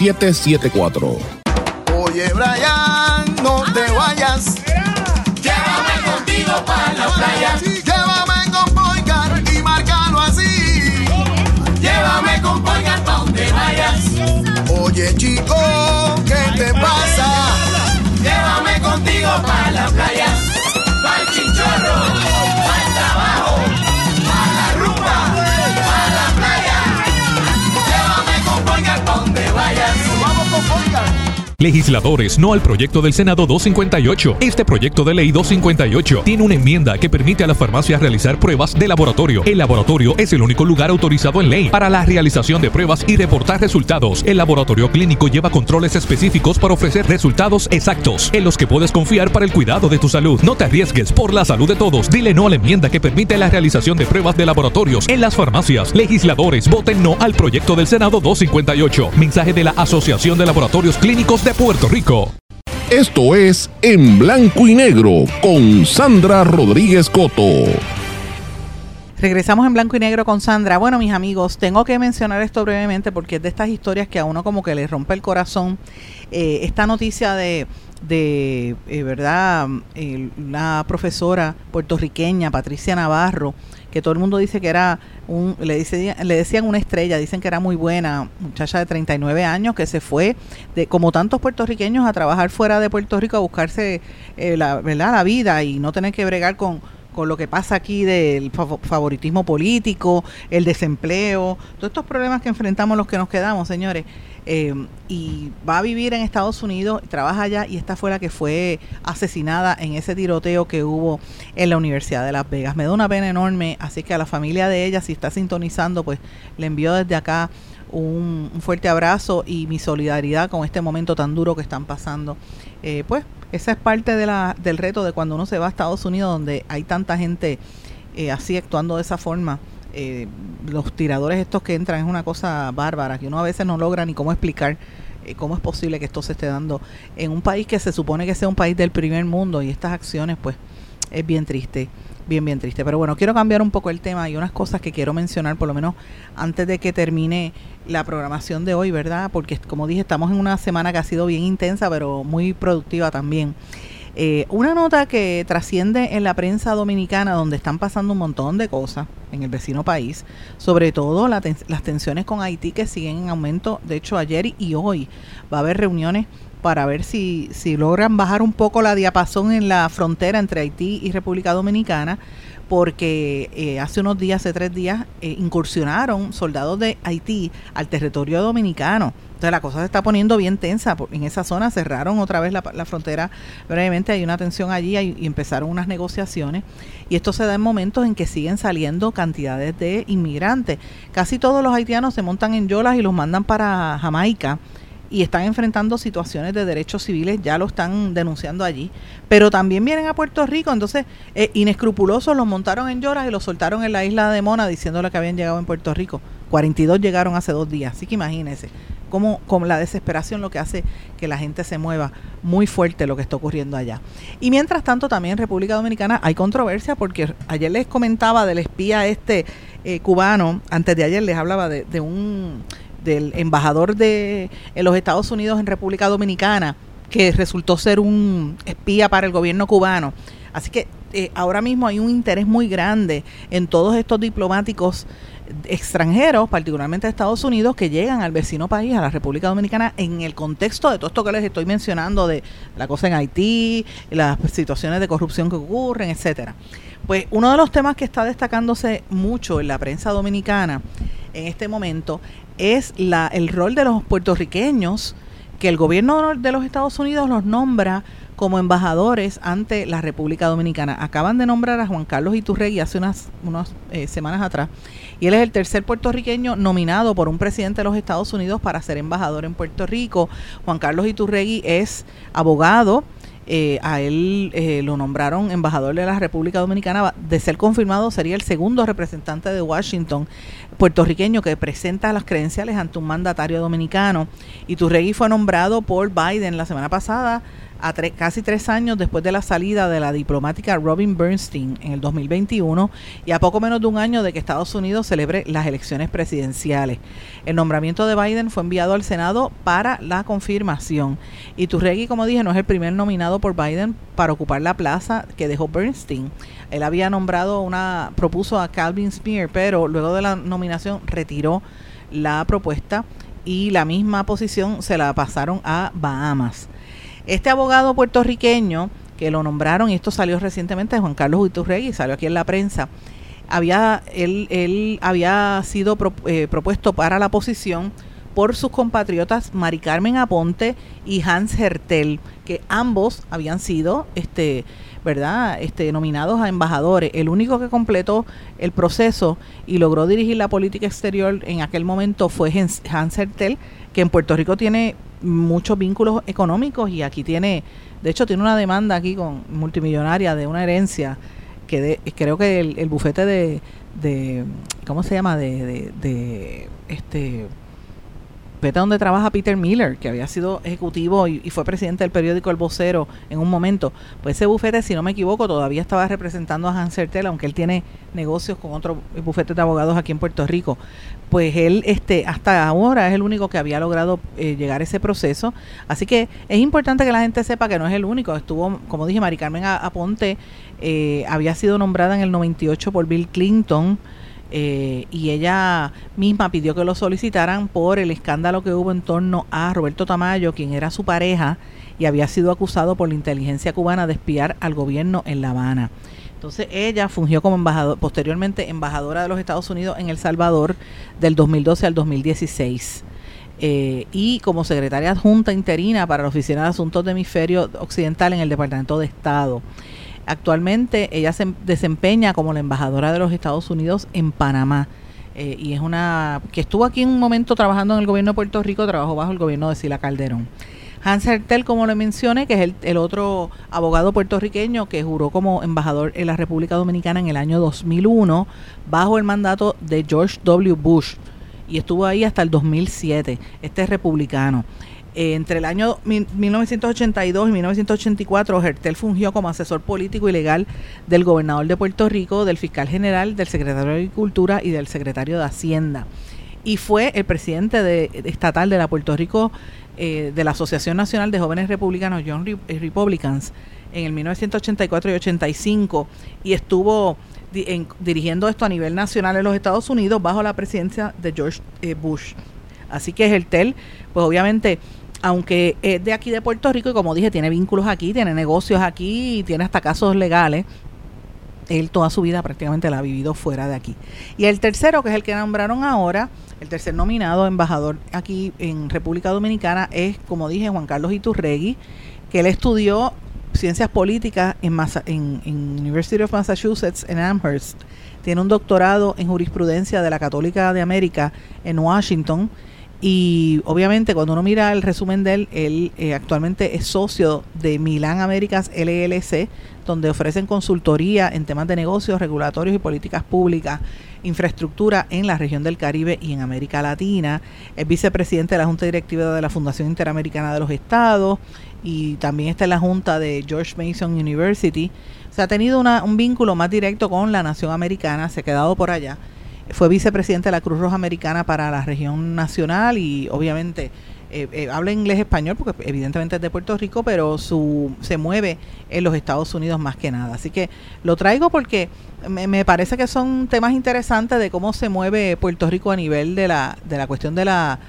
[SPEAKER 1] 5774.
[SPEAKER 4] Oye, Brian,
[SPEAKER 5] Legisladores, no al proyecto del Senado 258. Este proyecto de ley 258 tiene una enmienda que permite a las farmacias realizar pruebas de laboratorio. El laboratorio es el único lugar autorizado en ley para la realización de pruebas y reportar resultados. El laboratorio clínico lleva controles específicos para ofrecer resultados exactos en los que puedes confiar para el cuidado de tu salud. No te arriesgues por la salud de todos. Dile no a la enmienda que permite la realización de pruebas de laboratorios en las farmacias. Legisladores, voten no al proyecto del Senado 258. Mensaje de la Asociación de Laboratorios Clínicos de Puerto Rico.
[SPEAKER 1] Esto es En Blanco y Negro con Sandra Rodríguez Coto.
[SPEAKER 2] Regresamos en blanco y negro con Sandra. Bueno, mis amigos, tengo que mencionar esto brevemente porque es de estas historias que a uno como que le rompe el corazón. Eh, esta noticia de, de eh, verdad, eh, una profesora puertorriqueña, Patricia Navarro, que todo el mundo dice que era un, le, dice, le decían una estrella, dicen que era muy buena, muchacha de 39 años que se fue, de, como tantos puertorriqueños, a trabajar fuera de Puerto Rico a buscarse eh, la, ¿verdad? la vida y no tener que bregar con, con lo que pasa aquí del fav- favoritismo político, el desempleo, todos estos problemas que enfrentamos los que nos quedamos, señores. Eh, y va a vivir en Estados Unidos, trabaja allá y esta fue la que fue asesinada en ese tiroteo que hubo en la Universidad de Las Vegas. Me da una pena enorme, así que a la familia de ella, si está sintonizando, pues le envío desde acá un fuerte abrazo y mi solidaridad con este momento tan duro que están pasando. Eh, pues esa es parte del reto de cuando uno se va a Estados Unidos, donde hay tanta gente eh, así actuando de esa forma. Eh, los tiradores estos que entran es una cosa bárbara, que uno a veces no logra ni cómo explicar eh, cómo es posible que esto se esté dando en un país que se supone que sea un país del primer mundo y estas acciones pues es bien triste, bien, bien triste. Pero bueno, quiero cambiar un poco el tema y unas cosas que quiero mencionar por lo menos antes de que termine la programación de hoy, ¿verdad? Porque como dije, estamos en una semana que ha sido bien intensa, pero muy productiva también. Eh, una nota que trasciende en la prensa dominicana, donde están pasando un montón de cosas en el vecino país, sobre todo las tensiones con Haití que siguen en aumento. De hecho, ayer y hoy va a haber reuniones para ver si, si logran bajar un poco la diapasón en la frontera entre Haití y República Dominicana, porque eh, hace unos días, hace tres días, eh, incursionaron soldados de Haití al territorio dominicano. Entonces la cosa se está poniendo bien tensa. En esa zona cerraron otra vez la, la frontera brevemente, hay una tensión allí y empezaron unas negociaciones. Y esto se da en momentos en que siguen saliendo cantidades de inmigrantes. Casi todos los haitianos se montan en yolas y los mandan para Jamaica y están enfrentando situaciones de derechos civiles, ya lo están denunciando allí, pero también vienen a Puerto Rico, entonces eh, inescrupulosos los montaron en lloras y los soltaron en la isla de Mona diciéndole que habían llegado en Puerto Rico. 42 llegaron hace dos días, así que imagínense cómo, con la desesperación lo que hace que la gente se mueva muy fuerte lo que está ocurriendo allá. Y mientras tanto también en República Dominicana hay controversia porque ayer les comentaba del espía este eh, cubano, antes de ayer les hablaba de, de un del embajador de los Estados Unidos en República Dominicana, que resultó ser un espía para el gobierno cubano. Así que eh, ahora mismo hay un interés muy grande en todos estos diplomáticos extranjeros, particularmente de Estados Unidos, que llegan al vecino país, a la República Dominicana, en el contexto de todo esto que les estoy mencionando, de la cosa en Haití, las situaciones de corrupción que ocurren, etcétera. Pues uno de los temas que está destacándose mucho en la prensa dominicana en este momento es la, el rol de los puertorriqueños que el gobierno de los Estados Unidos los nombra como embajadores ante la República Dominicana. Acaban de nombrar a Juan Carlos Iturregui hace unas, unas eh, semanas atrás y él es el tercer puertorriqueño nominado por un presidente de los Estados Unidos para ser embajador en Puerto Rico. Juan Carlos Iturregui es abogado, eh, a él eh, lo nombraron embajador de la República Dominicana. De ser confirmado, sería el segundo representante de Washington puertorriqueño que presenta las credenciales ante un mandatario dominicano. Y Turregui fue nombrado por Biden la semana pasada casi tres años después de la salida de la diplomática Robin Bernstein en el 2021 y a poco menos de un año de que Estados Unidos celebre las elecciones presidenciales. El nombramiento de Biden fue enviado al Senado para la confirmación. Y Turregui, como dije, no es el primer nominado por Biden para ocupar la plaza que dejó Bernstein. Él había nombrado una, propuso a Calvin Smear, pero luego de la nominación retiró la propuesta y la misma posición se la pasaron a Bahamas. Este abogado puertorriqueño que lo nombraron, y esto salió recientemente Juan Carlos Iturregui, salió aquí en la prensa, había, él, él había sido eh, propuesto para la posición por sus compatriotas Mari Carmen Aponte y Hans Hertel, que ambos habían sido este, ¿verdad? Este, nominados a embajadores. El único que completó el proceso y logró dirigir la política exterior en aquel momento fue Hans Hertel, que en Puerto Rico tiene muchos vínculos económicos y aquí tiene, de hecho tiene una demanda aquí con multimillonaria de una herencia que creo que el, bufete de, de, ¿cómo se llama? de, de, de este vete donde trabaja Peter Miller, que había sido ejecutivo y, fue presidente del periódico El Vocero en un momento. Pues ese bufete, si no me equivoco, todavía estaba representando a Hans Hertel, aunque él tiene negocios con otro bufete de abogados aquí en Puerto Rico. Pues él, este, hasta ahora es el único que había logrado eh, llegar a ese proceso. Así que es importante que la gente sepa que no es el único. Estuvo, como dije, Mari Carmen Aponte eh, había sido nombrada en el 98 por Bill Clinton eh, y ella misma pidió que lo solicitaran por el escándalo que hubo en torno a Roberto Tamayo, quien era su pareja y había sido acusado por la inteligencia cubana de espiar al gobierno en La Habana. Entonces ella fungió como embajador, posteriormente embajadora de los Estados Unidos en El Salvador del 2012 al 2016. Eh, y como secretaria adjunta interina para la Oficina de Asuntos de Hemisferio Occidental en el Departamento de Estado. Actualmente ella se desempeña como la embajadora de los Estados Unidos en Panamá. Eh, y es una que estuvo aquí en un momento trabajando en el gobierno de Puerto Rico, trabajó bajo el gobierno de Sila Calderón. Hans Hertel, como le mencioné, que es el, otro abogado puertorriqueño que juró como embajador en la República Dominicana en el año 2001 bajo el mandato de George W. Bush y estuvo ahí hasta el 2007. Este es republicano. Eh, entre el año 1982 y 1984, Hertel fungió como asesor político y legal del gobernador de Puerto Rico, del fiscal general, del secretario de Agricultura y del secretario de Hacienda. Y fue el presidente de, estatal de la Puerto Rico, eh, de la Asociación Nacional de Jóvenes Republicanos, Young eh, Republicans, en el 1984 y 85, y estuvo dirigiendo esto a nivel nacional en los Estados Unidos bajo la presidencia de George Bush. Así que Hertel, pues obviamente aunque es de aquí de Puerto Rico y como dije, tiene vínculos aquí, tiene negocios aquí y tiene hasta casos legales, él toda su vida prácticamente la ha vivido fuera de aquí. Y el tercero, que es el que nombraron ahora, el tercer nominado embajador aquí en República Dominicana es, como dije, Juan Carlos Iturregui, que él estudió ciencias políticas en, en, en University of Massachusetts en Amherst. Tiene un doctorado en jurisprudencia de la Católica de América en Washington y obviamente cuando uno mira el resumen de él, él eh, actualmente es socio de Milán Américas LLC, donde ofrecen consultoría en temas de negocios, regulatorios y políticas públicas, infraestructura en la región del Caribe y en América Latina. Es vicepresidente de la Junta Directiva de la Fundación Interamericana de los Estados y también está en la Junta de George Mason University. Se ha tenido un vínculo más directo con la nación americana, se ha quedado por allá fue vicepresidente de la Cruz Roja Americana para la región nacional y obviamente eh, eh, habla inglés español porque evidentemente es de Puerto Rico, pero su se mueve en los Estados Unidos más que nada. Así que lo traigo porque me, me, parece que son temas interesantes de cómo se mueve Puerto Rico a nivel de la, de la cuestión de la,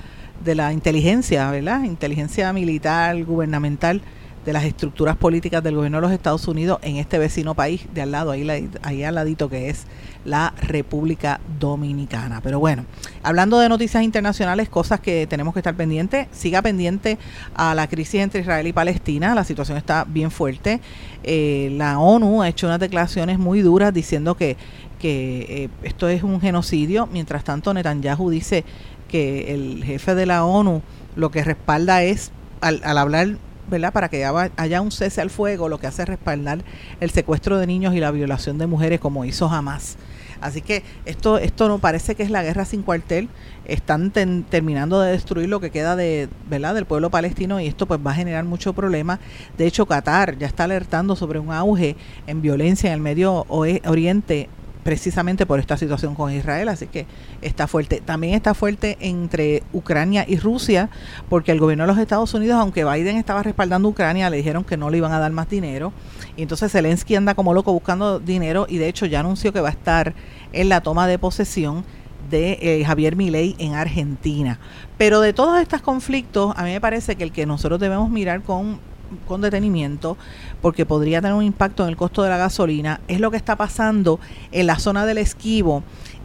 [SPEAKER 2] de la inteligencia, ¿verdad? Inteligencia militar, gubernamental de las estructuras políticas del gobierno de los Estados Unidos en este vecino país de al lado, ahí, ahí al ladito que es la República Dominicana. Pero bueno, hablando de noticias internacionales, cosas que tenemos que estar pendientes, siga pendiente a la crisis entre Israel y Palestina, la situación está bien fuerte. Eh, la ONU ha hecho unas declaraciones muy duras diciendo que, que eh, esto es un genocidio, mientras tanto Netanyahu dice que el jefe de la ONU lo que respalda es, al, al hablar ¿verdad? Para que haya un cese al fuego, lo que hace es respaldar el secuestro de niños y la violación de mujeres como hizo jamás. Así que esto, esto no parece que es la guerra sin cuartel. Están terminando de destruir lo que queda de, ¿verdad? del pueblo palestino y esto pues va a generar mucho problema. De hecho, Qatar ya está alertando sobre un auge en violencia en el Medio Oriente precisamente por esta situación con Israel, así que está fuerte. También está fuerte entre Ucrania y Rusia, porque el gobierno de los Estados Unidos, aunque Biden estaba respaldando a Ucrania, le dijeron que no le iban a dar más dinero, y entonces Zelensky anda como loco buscando dinero y de hecho ya anunció que va a estar en la toma de posesión de eh, Javier Milei en Argentina. Pero de todos estos conflictos, a mí me parece que el que nosotros debemos mirar con con detenimiento porque podría tener un impacto en el costo de la gasolina, es lo que está pasando en la zona del esquivo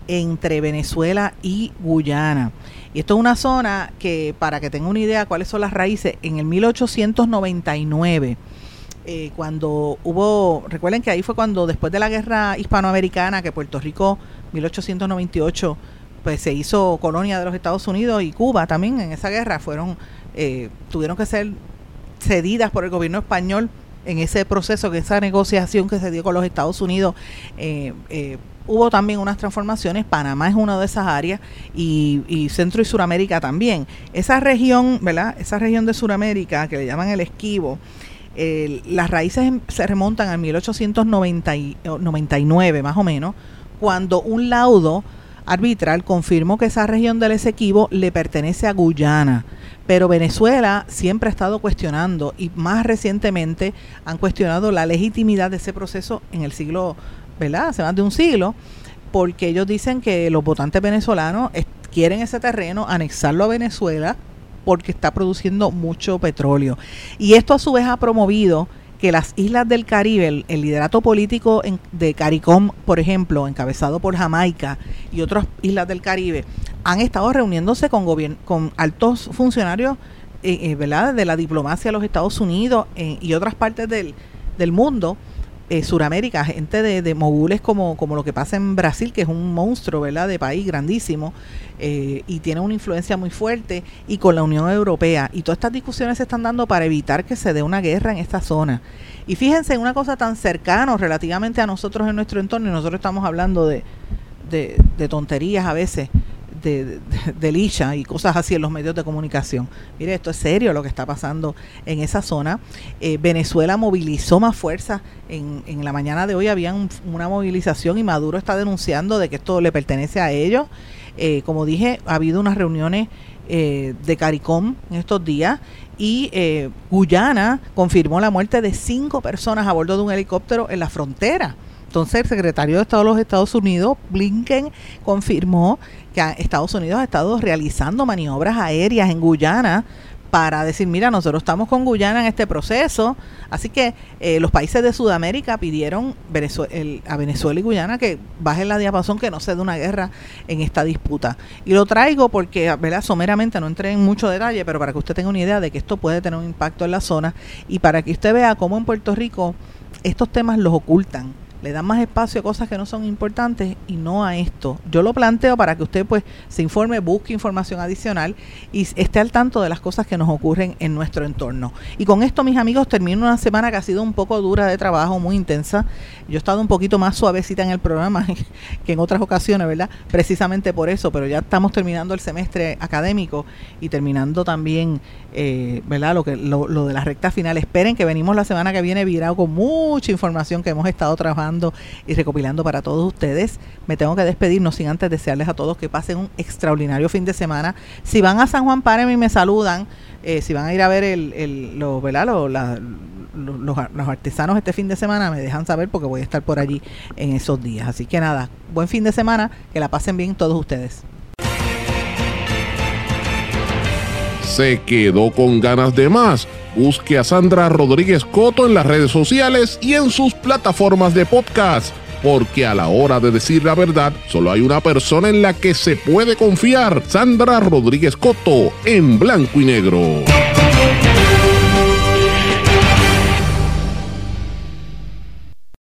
[SPEAKER 2] entre Venezuela y Guyana. Y esto es una zona que, para que tenga una idea cuáles son las raíces, en el 1899, eh, cuando hubo, recuerden que ahí fue cuando después de la guerra hispanoamericana, que Puerto Rico, 1898, pues se hizo colonia de los Estados Unidos y Cuba también en esa guerra, fueron, eh, tuvieron que ser cedidas por el gobierno español en ese proceso, que esa negociación que se dio con los Estados Unidos, eh, eh, hubo también unas transformaciones. Panamá es una de esas áreas y, Centro y Suramérica también. Esa región, ¿verdad? Esa región de Suramérica que le llaman el esquivo, las raíces se remontan a 1899 más o menos, cuando un laudo arbitral confirmó que esa región del Esequibo le pertenece a Guyana pero Venezuela siempre ha estado cuestionando y más recientemente han cuestionado la legitimidad de ese proceso en el siglo, ¿verdad? Hace más de un siglo, porque ellos dicen que los votantes venezolanos quieren ese terreno, anexarlo a Venezuela porque está produciendo mucho petróleo. Y esto a su vez ha promovido que las islas del Caribe, el, liderato político de CARICOM, por ejemplo, encabezado por Jamaica y otras islas del Caribe, han estado reuniéndose con, altos funcionarios eh, eh, ¿verdad? de la diplomacia de los Estados Unidos eh, y otras partes del, mundo Suramérica, gente de, mogules como, lo que pasa en Brasil, que es un monstruo, ¿verdad?, de país grandísimo y tiene una influencia muy fuerte, y con la Unión Europea. Y todas estas discusiones se están dando para evitar que se dé una guerra en esta zona. Y fíjense, en una cosa tan cercana relativamente a nosotros en nuestro entorno, y nosotros estamos hablando de tonterías a veces, de, de, y cosas así en los medios de comunicación. Mire, esto es serio lo que está pasando en esa zona. Eh, Venezuela movilizó más fuerza. En, en la mañana de hoy había una movilización y Maduro está denunciando de que esto le pertenece a ellos. Eh, como dije, ha habido unas reuniones eh, de CARICOM en estos días y Guyana confirmó la muerte de cinco personas a bordo de un helicóptero en la frontera. Entonces el secretario de Estado de los Estados Unidos, Blinken, confirmó que Estados Unidos ha estado realizando maniobras aéreas en Guyana para decir, mira, nosotros estamos con Guyana en este proceso. Así que eh, los países de Sudamérica pidieron a Venezuela y Guyana que bajen la diapasón, que no se dé una guerra en esta disputa. Y lo traigo porque, ¿verdad? Someramente no entré en mucho detalle, pero para que usted tenga una idea de que esto puede tener un impacto en la zona y para que usted vea cómo en Puerto Rico estos temas los ocultan le dan más espacio a cosas que no son importantes y no a esto. Yo lo planteo para que usted pues se informe, busque información adicional y esté al tanto de las cosas que nos ocurren en nuestro entorno. Y con esto, mis amigos, termino una semana que ha sido un poco dura de trabajo, muy intensa. Yo he estado un poquito más suavecita en el programa que en otras ocasiones, ¿verdad? Precisamente por eso, pero ya estamos terminando el semestre académico y terminando también, eh, ¿verdad? Lo, que, lo, lo de la recta final. Esperen que venimos la semana que viene virado con mucha información que hemos estado trabajando y recopilando para todos ustedes. Me tengo que despedir, no sin antes desearles a todos que pasen un extraordinario fin de semana. Si van a San Juan, párenme y me saludan. Eh, si van a ir a ver el los, los, artesanos este fin de semana, me dejan saber porque voy a estar por allí en esos días. Así que nada, buen fin de semana, que la pasen bien todos ustedes.
[SPEAKER 1] Se quedó con ganas de más Busque a Sandra Rodríguez Coto en las redes sociales y en sus plataformas de podcast, porque a la hora de decir la verdad, solo hay una persona en la que se puede confiar, Sandra Rodríguez Coto, en blanco y negro.